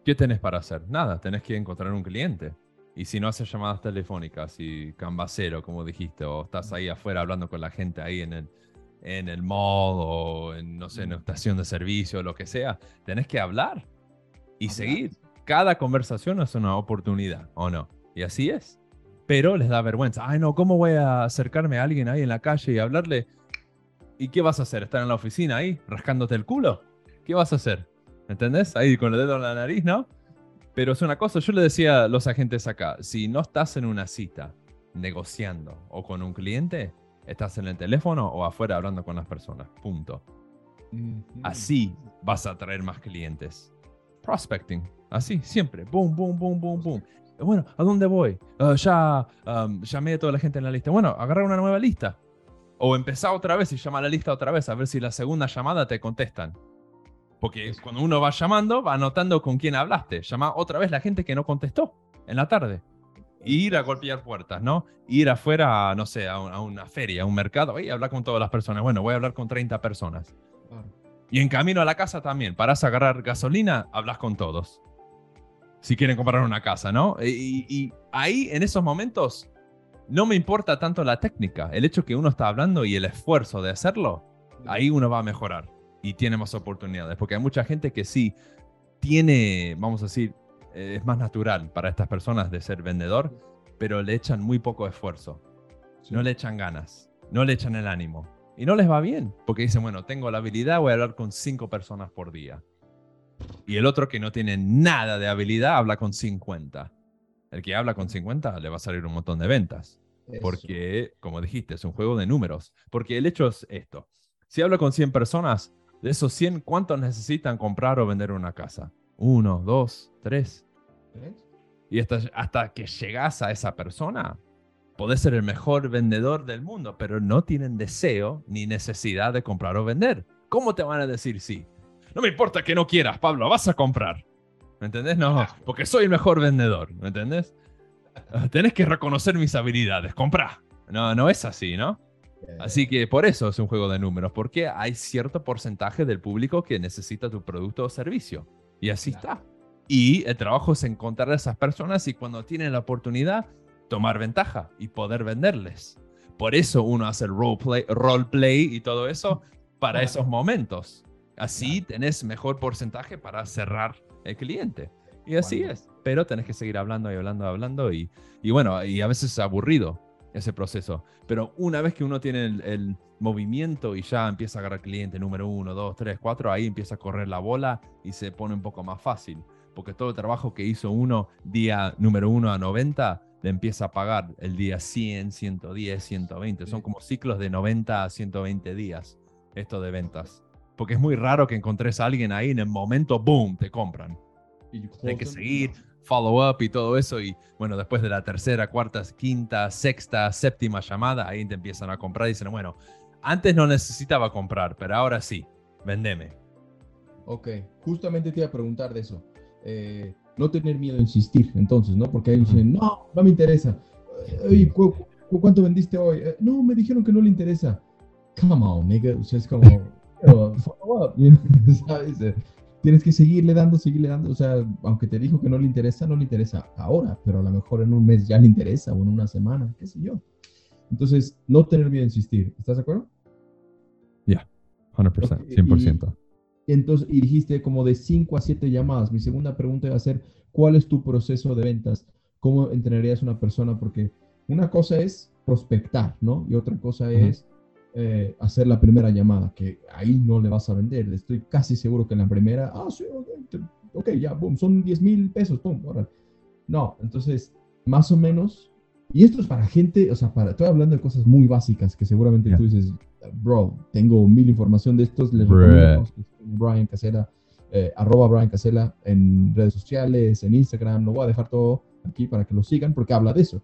¿qué tenés para hacer? Nada, tenés que encontrar un cliente. Y si no haces llamadas telefónicas y cambacero, como dijiste, o estás ahí afuera hablando con la gente ahí en el, en el mall o en, no sé, en una estación de servicio o lo que sea, tenés que hablar y
Hablar.
seguir. Cada conversación es una oportunidad, ¿o no? Y así es. Pero les da vergüenza. Ay, no, ¿cómo voy a acercarme a alguien ahí en la calle y hablarle? ¿Y qué vas a hacer? ¿Estar en la oficina ahí, rascándote el culo? ¿Qué vas a hacer? ¿Entendés? Ahí con el dedo en la nariz, ¿no? Pero es una cosa, yo le decía a los agentes acá, si no estás en una cita negociando o con un cliente, estás en el teléfono o afuera hablando con las personas. Punto. Así vas a atraer más clientes. Prospecting. Así, siempre. Boom, boom, boom, boom, boom. Bueno, ¿a dónde voy? Ah, ya um, llamé a toda la gente en la lista. Bueno, agarra una nueva lista. O empezá otra vez y llama a la lista otra vez a ver si la segunda llamada te contestan. Porque cuando uno va llamando, va anotando con quién hablaste. Llama otra vez la gente que no contestó en la tarde. Y ir a golpear puertas, ¿no? Ir afuera, no sé, a, un- a una feria, a un mercado y hablar con todas las personas. Bueno, voy a hablar con 30 personas. Y en camino a la casa también, parás a agarrar gasolina, hablas con todos. Si quieren comprar una casa, ¿no? Y, y ahí, en esos momentos, no me importa tanto la técnica. El hecho que uno está hablando y el esfuerzo de hacerlo, ahí uno va a mejorar y tiene más oportunidades. Porque hay mucha gente que sí tiene, vamos a decir, eh, es más natural para estas personas de ser vendedor, pero le echan muy poco esfuerzo. No le echan ganas, no le echan el ánimo. Y no les va bien, porque dicen, bueno, tengo la habilidad, voy a hablar con cinco personas por día. Y el otro que no tiene nada de habilidad habla con 50. El que habla con 50 le va a salir un montón de ventas.
Eso.
Porque, como dijiste, es un juego de números. Porque el hecho es esto. Si hablo con 100 personas, de esos 100, ¿cuántos necesitan comprar o vender una casa? Uno, dos, tres. Y hasta, hasta que llegas a esa persona, podés ser el mejor vendedor del mundo, pero no tienen deseo ni necesidad de comprar o vender. ¿Cómo te van a decir sí? No me importa que no quieras, Pablo, vas a comprar. ¿Me entendés? No, porque soy el mejor vendedor, ¿me entendés? Ah, Tenés que reconocer mis habilidades, comprá. No, no es así, ¿no? Así que por eso es un juego de números, porque hay cierto porcentaje del público que necesita tu producto o servicio. Y así está. Y el trabajo es encontrar a esas personas y cuando tienen la oportunidad, tomar ventaja y poder venderles. Por eso uno hace el roleplay, roleplay y todo eso para esos momentos. Así tenés mejor porcentaje para cerrar el cliente. Y así es. Pero tenés que seguir hablando y hablando y hablando. Y, y bueno, y a veces es aburrido ese proceso. Pero una vez que uno tiene el, el movimiento y ya empieza a agarrar cliente número uno, dos, tres, cuatro, ahí empieza a correr la bola y se pone un poco más fácil. Porque todo el trabajo que hizo uno día número uno a 90, le empieza a pagar el día 100, 110, 120. Son como ciclos de 90 a 120 días esto de ventas. Porque es muy raro que encontres a alguien ahí en el momento, boom, te compran.
Y
Hay que seguir, follow up y todo eso. Y bueno, después de la tercera, cuarta, quinta, sexta, séptima llamada, ahí te empiezan a comprar y dicen, bueno, antes no necesitaba comprar, pero ahora sí, vendeme.
Ok, justamente te iba a preguntar de eso. Eh, no tener miedo a insistir, entonces, ¿no? Porque ahí dicen, no, no me interesa. Eh, oye, ¿cu- cu- ¿cuánto vendiste hoy? "Eh, no, me dijeron que no le interesa. Come on, nigga. O sea, es como, "Pero, follow up", you know, ¿sabes? Tienes que seguirle dando, seguirle dando. O sea, aunque te dijo que no le interesa, no le interesa ahora, pero a lo mejor en un mes ya le interesa o en una semana, qué sé yo. Entonces, no tener miedo a insistir. ¿Estás de acuerdo?
100%,
Ok,
100%.
Entonces, y dijiste como de 5 a 7 llamadas. Mi segunda pregunta iba a ser, ¿cuál es tu proceso de ventas? ¿Cómo entrenarías a una persona? Porque una cosa es prospectar, ¿no? Y otra cosa es eh, hacer la primera llamada, que ahí no le vas a vender. Estoy casi seguro que en la primera, ah, sí, ok, te- ok, ya, boom, son 10 mil pesos, boom, órale. No, entonces, más o menos, y esto es para gente, o sea, para, estoy hablando de cosas muy básicas que seguramente
Ya.
tú dices, bro, tengo mil información de estos, les
Bruh.
recomiendo Brian Casella, eh, arroba Brian Casella en redes sociales, en Instagram, lo voy a dejar todo aquí para que lo sigan porque habla de eso.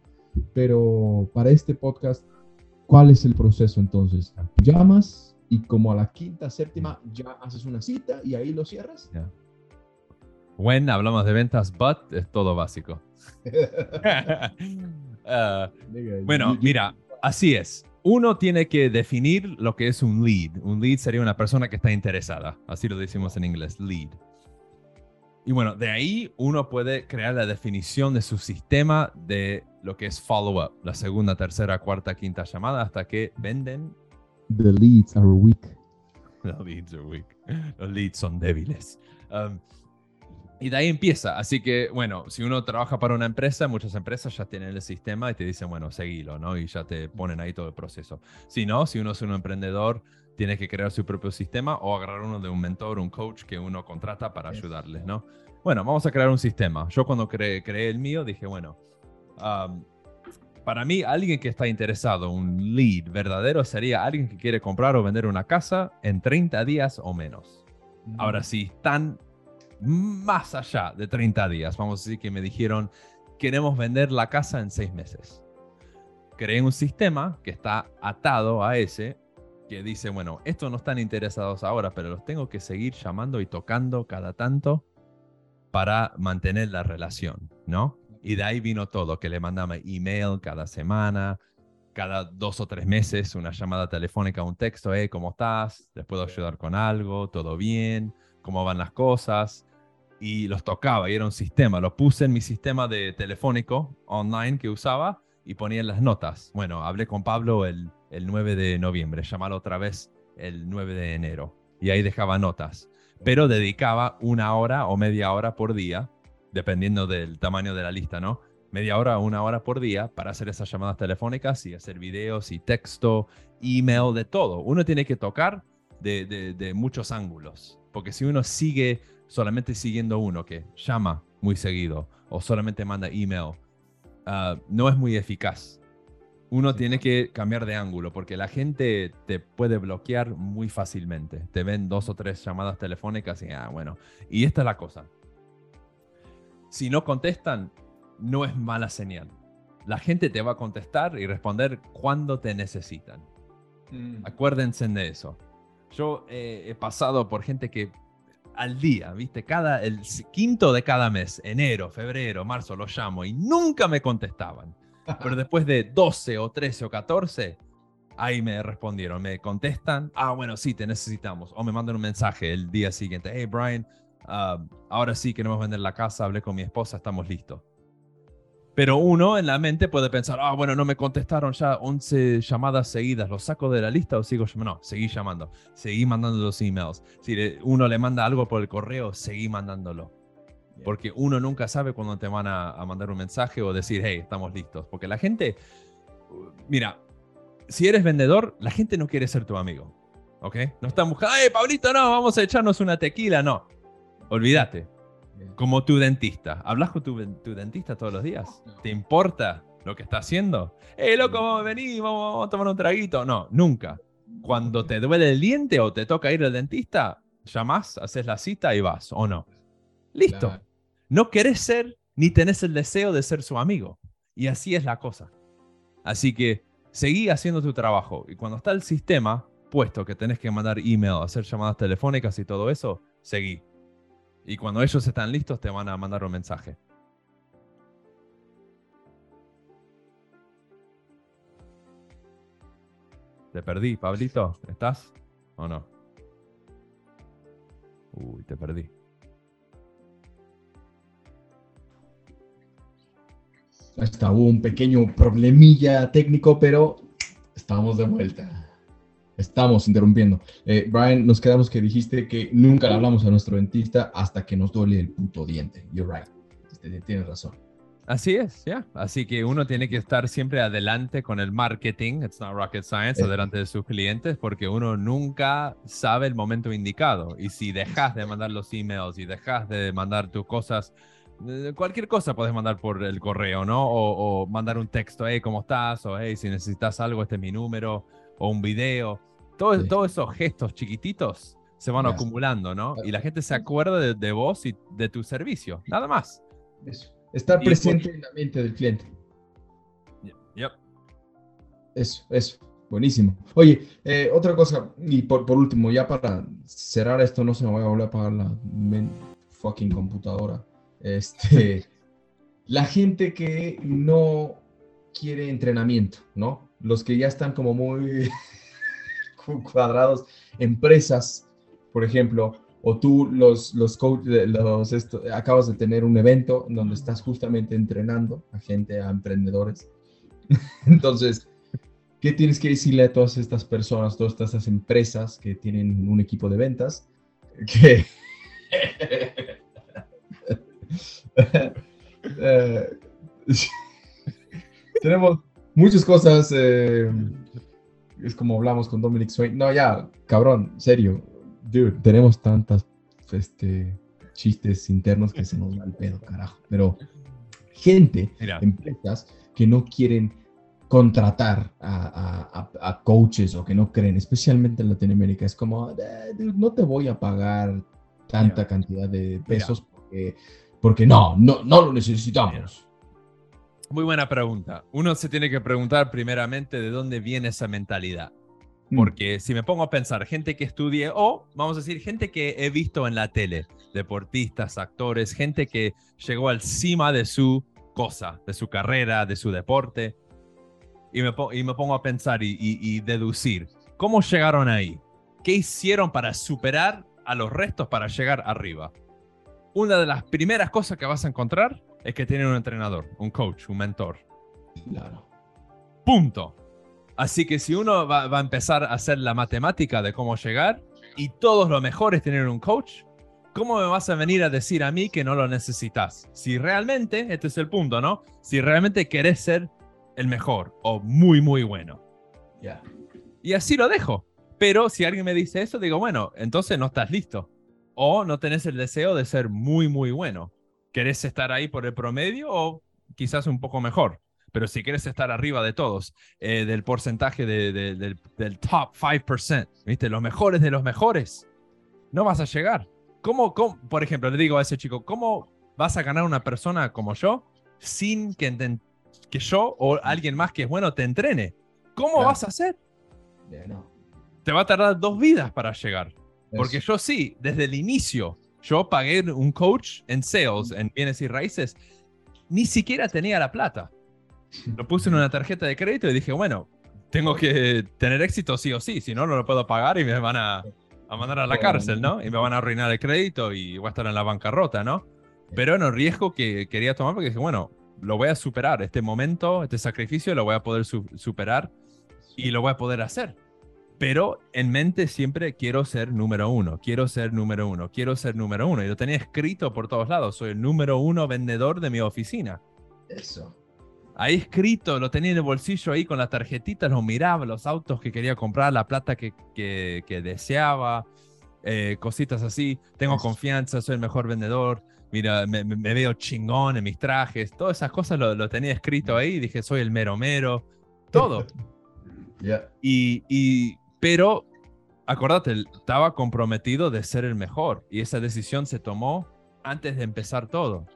Pero para este podcast, ¿cuál es el proceso entonces? Llamas y como a la quinta, séptima ya haces una cita y ahí lo cierras.
When hablamos de ventas, but es todo básico. Ah, bueno, mira, así es. Uno tiene que definir lo que es un lead. Un lead sería una persona que está interesada. Así lo decimos en inglés, lead. Y bueno, de ahí uno puede crear la definición de su sistema de lo que es follow-up, la segunda, tercera, cuarta, quinta llamada, hasta que venden.
The leads are weak.
Los leads are weak. Los leads son débiles. Um, y de ahí empieza. Así que, bueno, si uno trabaja para una empresa, muchas empresas ya tienen el sistema y te dicen, bueno, seguilo, ¿no? Y ya te ponen ahí todo el proceso. Si no, si uno es un emprendedor, tiene que crear su propio sistema o agarrar uno de un mentor, un coach que uno contrata para ayudarles, ¿no? Bueno, vamos a crear un sistema. Yo cuando creé, creé el mío dije, bueno, para mí alguien que está interesado, un lead verdadero, sería alguien que quiere comprar o vender una casa en 30 días o menos. Ahora, si están más allá de 30 días. Vamos a decir que me dijeron, queremos vender la casa en seis meses. Creé un sistema que está atado a ese, que dice, bueno, estos no están interesados ahora, pero los tengo que seguir llamando y tocando cada tanto para mantener la relación, ¿no? Y de ahí vino todo, que le mandaba email cada semana, cada dos o tres meses, una llamada telefónica, un texto, hey, ¿cómo estás? ¿Les puedo ayudar con algo? ¿Todo bien? ¿Cómo van las cosas? y los tocaba y era un sistema. Lo puse en mi sistema de telefónico online que usaba y ponía las notas. Bueno, hablé con Pablo el, el 9 de noviembre, llamalo otra vez el 9 de enero y ahí dejaba notas. Pero dedicaba una hora o media hora por día, dependiendo del tamaño de la lista, ¿no? Media hora o una hora por día para hacer esas llamadas telefónicas y hacer videos y texto, email, de todo. Uno tiene que tocar de, de, de muchos ángulos, porque si uno sigue solamente siguiendo uno que llama muy seguido o solamente manda email, ah, no es muy eficaz. Uno tiene que cambiar de ángulo porque la gente te puede bloquear muy fácilmente. Te ven dos o tres llamadas telefónicas y, ah, bueno. Y esta es la cosa. Si no contestan, no es mala señal. La gente te va a contestar y responder cuando te necesitan. Mm. Acuérdense de eso. Yo eh, he pasado por gente que al día, ¿viste? Cada, el quinto de cada mes, enero, febrero, marzo, los llamo y nunca me contestaban. Pero después de 12 o 13 o 14, ahí me respondieron, me contestan, ah, bueno, sí, te necesitamos. O me mandan un mensaje el día siguiente, hey, Brian, ah, ahora sí queremos vender la casa, hablé con mi esposa, estamos listos. Pero uno en la mente puede pensar, ah, bueno, no me contestaron ya 11 llamadas seguidas, ¿los saco de la lista o sigo llamando? No, seguí llamando, seguí mandando los emails. Si uno le manda algo por el correo, seguí mandándolo. Porque uno nunca sabe cuándo te van a, mandar un mensaje o decir, hey, estamos listos. Porque la gente, mira, si eres vendedor, la gente no quiere ser tu amigo. ¿Ok? No están buscando, hey, Pablito, no, vamos a echarnos una tequila. No, olvídate como tu dentista. ¿Hablas con tu, dentista todos los días? ¿Te importa lo que está haciendo? ¡Eh, loco, vení, vamos, vamos, a tomar un traguito! No, nunca. Cuando te duele el diente o te toca ir al dentista, llamás, haces la cita y vas, ¿o no? Listo. No querés ser ni tenés el deseo de ser su amigo. Y así es la cosa. Así que seguí haciendo tu trabajo. Y cuando está el sistema puesto que tenés que mandar email, hacer llamadas telefónicas y todo eso, seguí. Y cuando ellos están listos, te van a mandar un mensaje. Te perdí, Pablito. ¿Estás o no? Uy, te perdí.
Hasta hubo un pequeño problemilla técnico, pero estamos de vuelta. Estamos interrumpiendo. Eh, Brian, nos quedamos que dijiste que nunca le hablamos a nuestro dentista hasta que nos duele el puto diente. You're right. Este, tienes razón.
Así es, ya. Así que uno tiene que estar siempre adelante con el marketing, it's not rocket science, adelante de sus clientes, porque uno nunca sabe el momento indicado. Y si dejas de mandar los emails y dejas de mandar tus cosas, eh, cualquier cosa puedes mandar por el correo, ¿no? O, o mandar un texto, hey, ¿cómo estás? O hey, si necesitas algo, este es mi número, o un video todos esos gestos chiquititos se van acumulando, ¿no? Y la gente se acuerda de, vos y de tu servicio, nada más.
Eso. Estar presente en la mente del cliente.
Yep.
Eso, eso. Buenísimo. Oye, eh, otra cosa, y por, por, último, ya para cerrar esto, no se me vaya a volver a apagar la fucking computadora. Este, la gente que no quiere entrenamiento, ¿no? Los que ya están como muy cuadrados, empresas, por ejemplo, o tú los, los, coach, los esto, acabas de tener un evento donde estás justamente entrenando a gente, a emprendedores. Entonces, ¿qué tienes que decirle a todas estas personas, todas estas empresas que tienen un equipo de ventas? Que eh, tenemos muchas cosas. Eh, es como hablamos con Dominic Swain. No, ya, cabrón, serio. Dude, tenemos tantas este, chistes internos que se nos da el pedo, carajo. Pero gente, empresas que no quieren contratar a, coaches o que no creen, especialmente en Latinoamérica, es como, eh, no te voy a pagar tanta cantidad de pesos porque, porque no, no, no lo necesitamos.
Muy buena pregunta. Uno se tiene que preguntar primeramente de dónde viene esa mentalidad. Mm. Porque si me pongo a pensar, gente que estudie, o vamos a decir, gente que he visto en la tele, deportistas, actores, gente que llegó al cima de su cosa, de su carrera, de su deporte, y me, y me pongo a pensar y, y deducir, ¿cómo llegaron ahí? ¿Qué hicieron para superar a los restos para llegar arriba? Una de las primeras cosas que vas a encontrar es que tienen un entrenador, un coach, un mentor.
Claro.
Punto. Así que si uno va, a empezar a hacer la matemática de cómo llegar y todos lo mejor es tener un coach, ¿cómo me vas a venir a decir a mí que no lo necesitas? Si realmente, este es el punto, ¿no? Si realmente querés ser el mejor o muy, muy bueno.
Ya.
Y así lo dejo. Pero si alguien me dice eso, digo, bueno, entonces no estás listo. O no tenés el deseo de ser muy, muy bueno querés estar ahí por el promedio o quizás un poco mejor. Pero si quieres estar arriba de todos, eh, del porcentaje del, top 5%, ¿viste? Los mejores de los mejores, no vas a llegar. ¿Cómo, por ejemplo, le digo a ese chico, ¿cómo vas a ganar una persona como yo sin que, que yo o alguien más que es bueno te entrene? ¿Cómo vas a hacer? Te va a tardar dos vidas para llegar. Porque yo sí, desde el inicio yo pagué un coach en sales, en bienes y raíces, ni siquiera tenía la plata. Lo puse en una tarjeta de crédito y dije, bueno, tengo que tener éxito sí o sí, si no, no lo puedo pagar y me van a, mandar a la cárcel, ¿no? Y me van a arruinar el crédito y voy a estar en la bancarrota, ¿no? Pero en el riesgo que quería tomar porque dije, bueno, lo voy a superar, este momento, este sacrificio lo voy a poder superar y lo voy a poder hacer pero en mente siempre quiero ser número uno, quiero ser número uno, quiero ser número uno. Y lo tenía escrito por todos lados, soy el número uno vendedor de mi oficina.
Eso.
Ahí escrito, lo tenía en el bolsillo ahí con las tarjetitas, lo miraba, los autos que quería comprar, la plata que, que, deseaba, eh, cositas así. Tengo confianza, soy el mejor vendedor. Mira, me, veo chingón en mis trajes. Todas esas cosas lo, lo tenía escrito ahí. Dije, soy el mero mero. Todo. Y, y pero acordate, estaba comprometido de ser el mejor y esa decisión se tomó antes de empezar todo.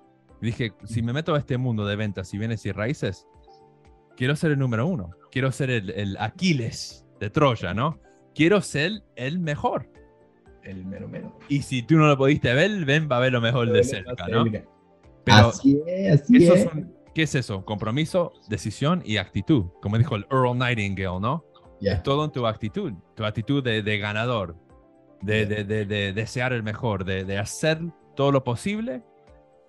Dije, si me meto a este mundo de ventas y bienes y raíces, quiero ser el número uno, quiero ser el, Aquiles de Troya, ¿no? Quiero ser el mejor.
El mero mero.
Y si tú no lo pudiste ver, ven va a ver lo mejor de cerca, ¿no?
Pero así es, así es.
¿Qué es eso? Compromiso, decisión y actitud, como dijo el Earl Nightingale, ¿no? Es todo en tu actitud, tu actitud de, ganador, de, de, desear el mejor, de, hacer todo lo posible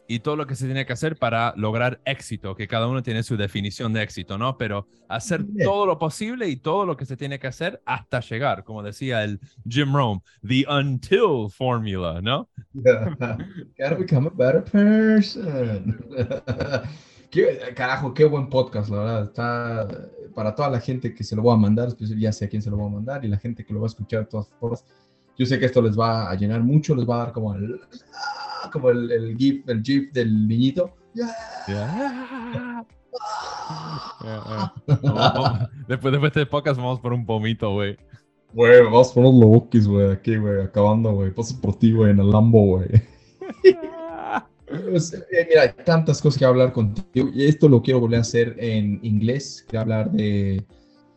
y todo lo que se tiene que hacer para lograr éxito, que cada uno tiene su definición de éxito, ¿no? Pero hacer todo lo posible y todo lo que se tiene que hacer hasta llegar, como decía el Jim Rome, the until formula, ¿no?
Gotta become a better person. carajo, qué buen podcast, la verdad. Está para toda la gente que se lo voy a mandar, ya sé a quién se lo voy a mandar y la gente que lo va a escuchar de todas formas. Yo sé que esto les va a llenar mucho, les va a dar como el, como el, el GIF, el GIF del niñito.
después, después de este podcast vamos por un pomito, güey.
Güey, vamos por unos lobukis, güey, aquí, güey, acabando, güey. Paso por ti, güey, en el Lambo, güey. Pues, eh, mira, hay tantas cosas que hablar contigo y esto lo quiero volver a hacer en inglés, que hablar de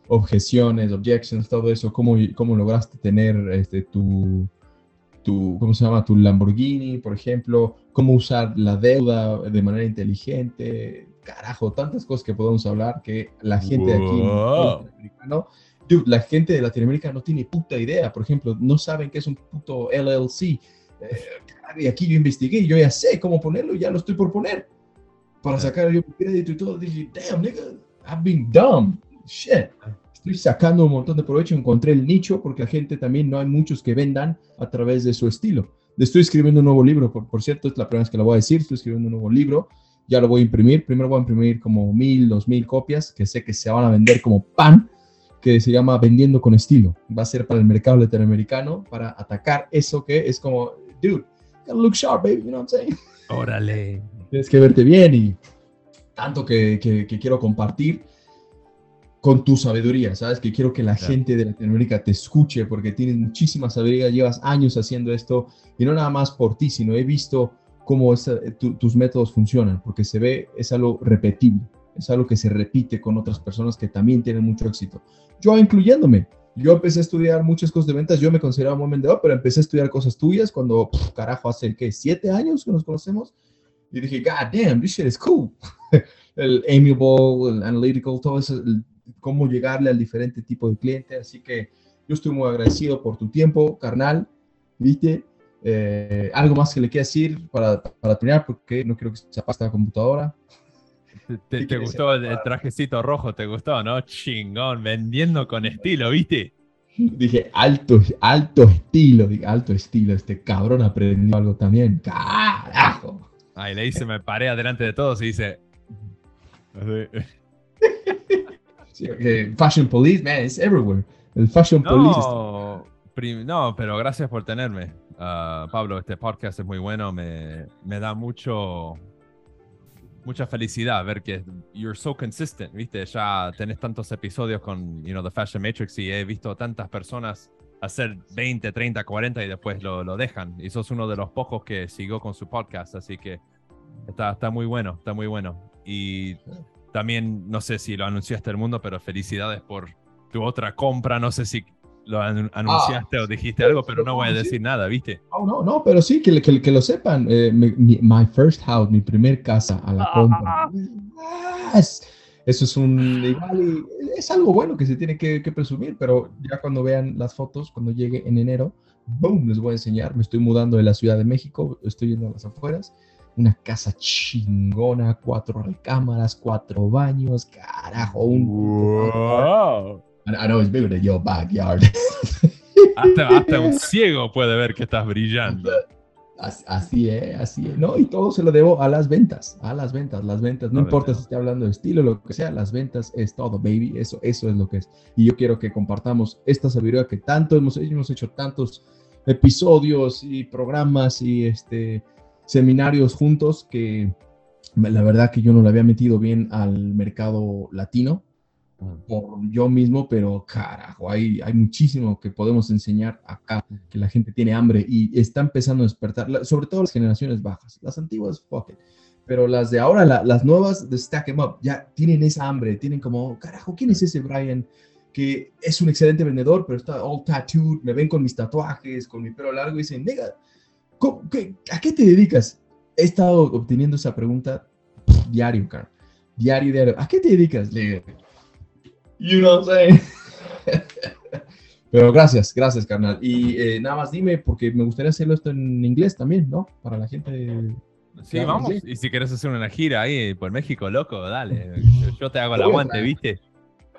objeciones, objections, todo eso, cómo, cómo lograste tener este, tu, tu, ¿cómo se llama? Tu Lamborghini, por ejemplo, cómo usar la deuda de manera inteligente, carajo, tantas cosas que podemos hablar que la gente de aquí,
Wow.
latinoamericano, dude, la gente de Latinoamérica no tiene puta idea, por ejemplo, no saben qué es un puto LLC. Eh, y aquí yo investigué, yo ya sé cómo ponerlo, ya lo estoy por poner. Para sacar yo mi crédito y todo, dije, damn, nigga, I've been dumb. Shit. Estoy sacando un montón de provecho, encontré el nicho, porque la gente también no hay muchos que vendan a través de su estilo. Estoy escribiendo un nuevo libro, por, por cierto, es la primera vez que lo voy a decir, estoy escribiendo un nuevo libro, ya lo voy a imprimir, primero voy a imprimir como mil, dos mil copias, que sé que se van a vender como pan, que se llama Vendiendo con Estilo. Va a ser para el mercado latinoamericano, para atacar eso que es como, dude, gotta look sharp, baby, you know what I'm saying?
Órale.
Tienes que verte bien y tanto que, que- que quiero compartir con tu sabiduría, ¿sabes? Que quiero que la
Claro.
gente de Latinoamérica te escuche porque tienes muchísima sabiduría, llevas años haciendo esto y no nada más por ti, sino he visto cómo esa- tu- tus métodos funcionan, porque se ve, es algo repetible, es algo que se repite con otras personas que también tienen mucho éxito. Yo incluyéndome, yo empecé a estudiar muchas cosas de ventas, yo me consideraba buen vendedor, pero empecé a estudiar cosas tuyas cuando, pf, carajo, hace, ¿qué? ¿Siete años que nos conocemos? Y dije, God damn, this shit is cool. el amiable, el analytical, todo eso, cómo llegarle al diferente tipo de cliente. Así que yo estoy muy agradecido por tu tiempo, carnal. ¿Viste? Eh, algo más que le quieras decir para, para terminar, porque no quiero que se apague la computadora.
¿Te, te-
¿Qué
te
quieres
gustó el, el trajecito rojo? ¿Te gustó, no? Chingón, vendiendo con estilo, ¿viste?
Dije, alto, alto estilo, alto estilo. Este cabrón aprendió algo también. Carajo.
Ahí le dice, me paré adelante de todos y dice...
Sí, eh, fashion police, man, it's everywhere. El fashion police. está-
No, prim- no, pero gracias por tenerme. Ah, Pablo, este podcast es muy bueno. Me, me da mucho, mucha felicidad ver que you're so consistent, ¿viste? Ya tenés tantos episodios con, you know, The Fashion Matrix y he visto tantas personas hacer 20, 30, 40 y después lo, lo dejan. Y sos uno de los pocos que siguió con su podcast, así que está, está muy bueno, está muy bueno. Y también, no sé si lo anunciaste al mundo, pero felicidades por tu otra compra. No sé si lo anu- anunciaste o dijiste algo, pero no voy a decir nada, ¿viste?
Oh, no, no, pero sí, que, que, que lo sepan. eh, mi, mi- my first house, mi primer casa a la compra. Ah, es- eso es un igual y es algo bueno que se tiene que, que presumir, pero ya cuando vean las fotos, cuando llegue en enero, boom, les voy a enseñar. Me estoy mudando de la Ciudad de México, estoy yendo a las afueras. Una casa chingona, cuatro recámaras, cuatro baños, carajo, un...
Wow.
I I know it's bigger than your backyard.
Hasta, hasta un ciego puede ver que estás brillando.
As- Así es, así es. No, y todo se lo debo a las ventas, a las ventas, las ventas. No
A
importa si esté hablando de estilo, lo que sea, las ventas es todo, baby. Eso, eso es lo que es. Y yo quiero que compartamos esta sabiduría que tanto hemos, hemos hecho tantos episodios y programas y este seminarios juntos que la verdad que yo no le había metido bien al mercado latino por yo mismo, pero carajo, hay, hay muchísimo que podemos enseñar acá, que la gente tiene hambre y está empezando a despertar, sobre todo las generaciones bajas, las antiguas, fuck it, pero las de ahora, la- las nuevas de Stack 'em Up, ya tienen esa hambre, tienen como, carajo, ¿quién es ese Brian? Que es un excelente vendedor, pero está all tattooed, me ven con mis tatuajes, con mi pelo largo y dicen, nega, ¿cómo- qué- ¿a qué te dedicas? He estado obteniendo esa pregunta diario, cara. Diario, diario. ¿A qué te dedicas? Le digo, You know what I'm saying? Pero gracias, gracias, carnal. Y eh, nada más dime, porque me gustaría hacerlo esto en inglés también, ¿no? Para la gente.
Sí,
Claro,
vamos.
sí.
Y si quieres hacer una gira ahí por México, loco, dale. Yo, te hago el
a
aguante,
traer.
¿viste?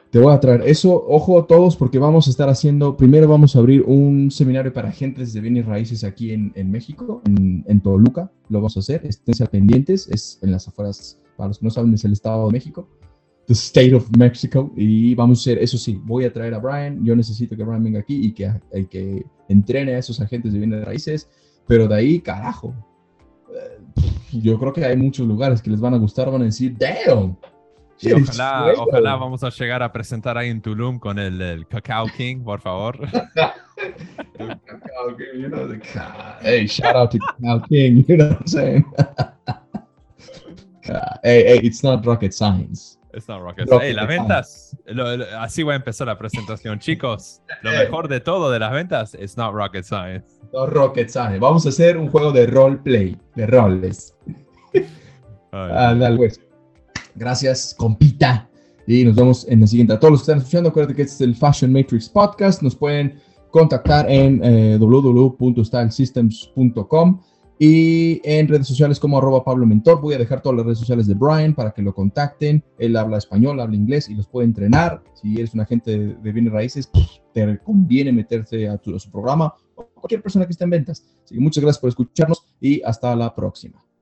Te voy a traer eso, ojo todos, porque vamos a estar haciendo, primero vamos a abrir un seminario para agentes de bienes raíces aquí en, en México, en, en Toluca, lo vamos a hacer, estén pendientes, es en las afueras, para los que no saben, es el Estado de México, the State of Mexico, y vamos a hacer, eso sí, voy a traer a Brian, yo necesito que Brian venga aquí y que, y que entrene a esos agentes de bienes raíces, pero de ahí, carajo, eh, yo creo que hay muchos lugares que les van a gustar, van a decir, damn.
Y ojalá, ojalá
bro."
vamos a llegar a presentar ahí en Tulum con el, el Cacao King, por favor.
Cacao King, you know, the hey, shout out to Cacao King, you know what I'm saying? Hey, hey, it's not rocket science.
It's not rocket
Rocket
science. Hey, las ventas, lo- lo- así voy a empezar la presentación. Chicos, lo
Eh.
mejor de todo de las ventas es not rocket science.
No rocket science. Vamos a hacer un juego de roleplay, de roles. Pues. Gracias, compita. Y nos vemos en la siguiente. A todos los que están escuchando, acuérdense que este es el Fashion Matrix Podcast. Nos pueden contactar en eh, www.stylesystems.com y en redes sociales como arroba Pablo Mentor. Voy a dejar todas las redes sociales de Brian para que lo contacten. Él habla español, habla inglés y los puede entrenar. Si eres un agente de, bienes raíces, pues, te conviene meterse a, tu- su programa o cualquier persona que esté en ventas. Así que muchas gracias por escucharnos y hasta la próxima.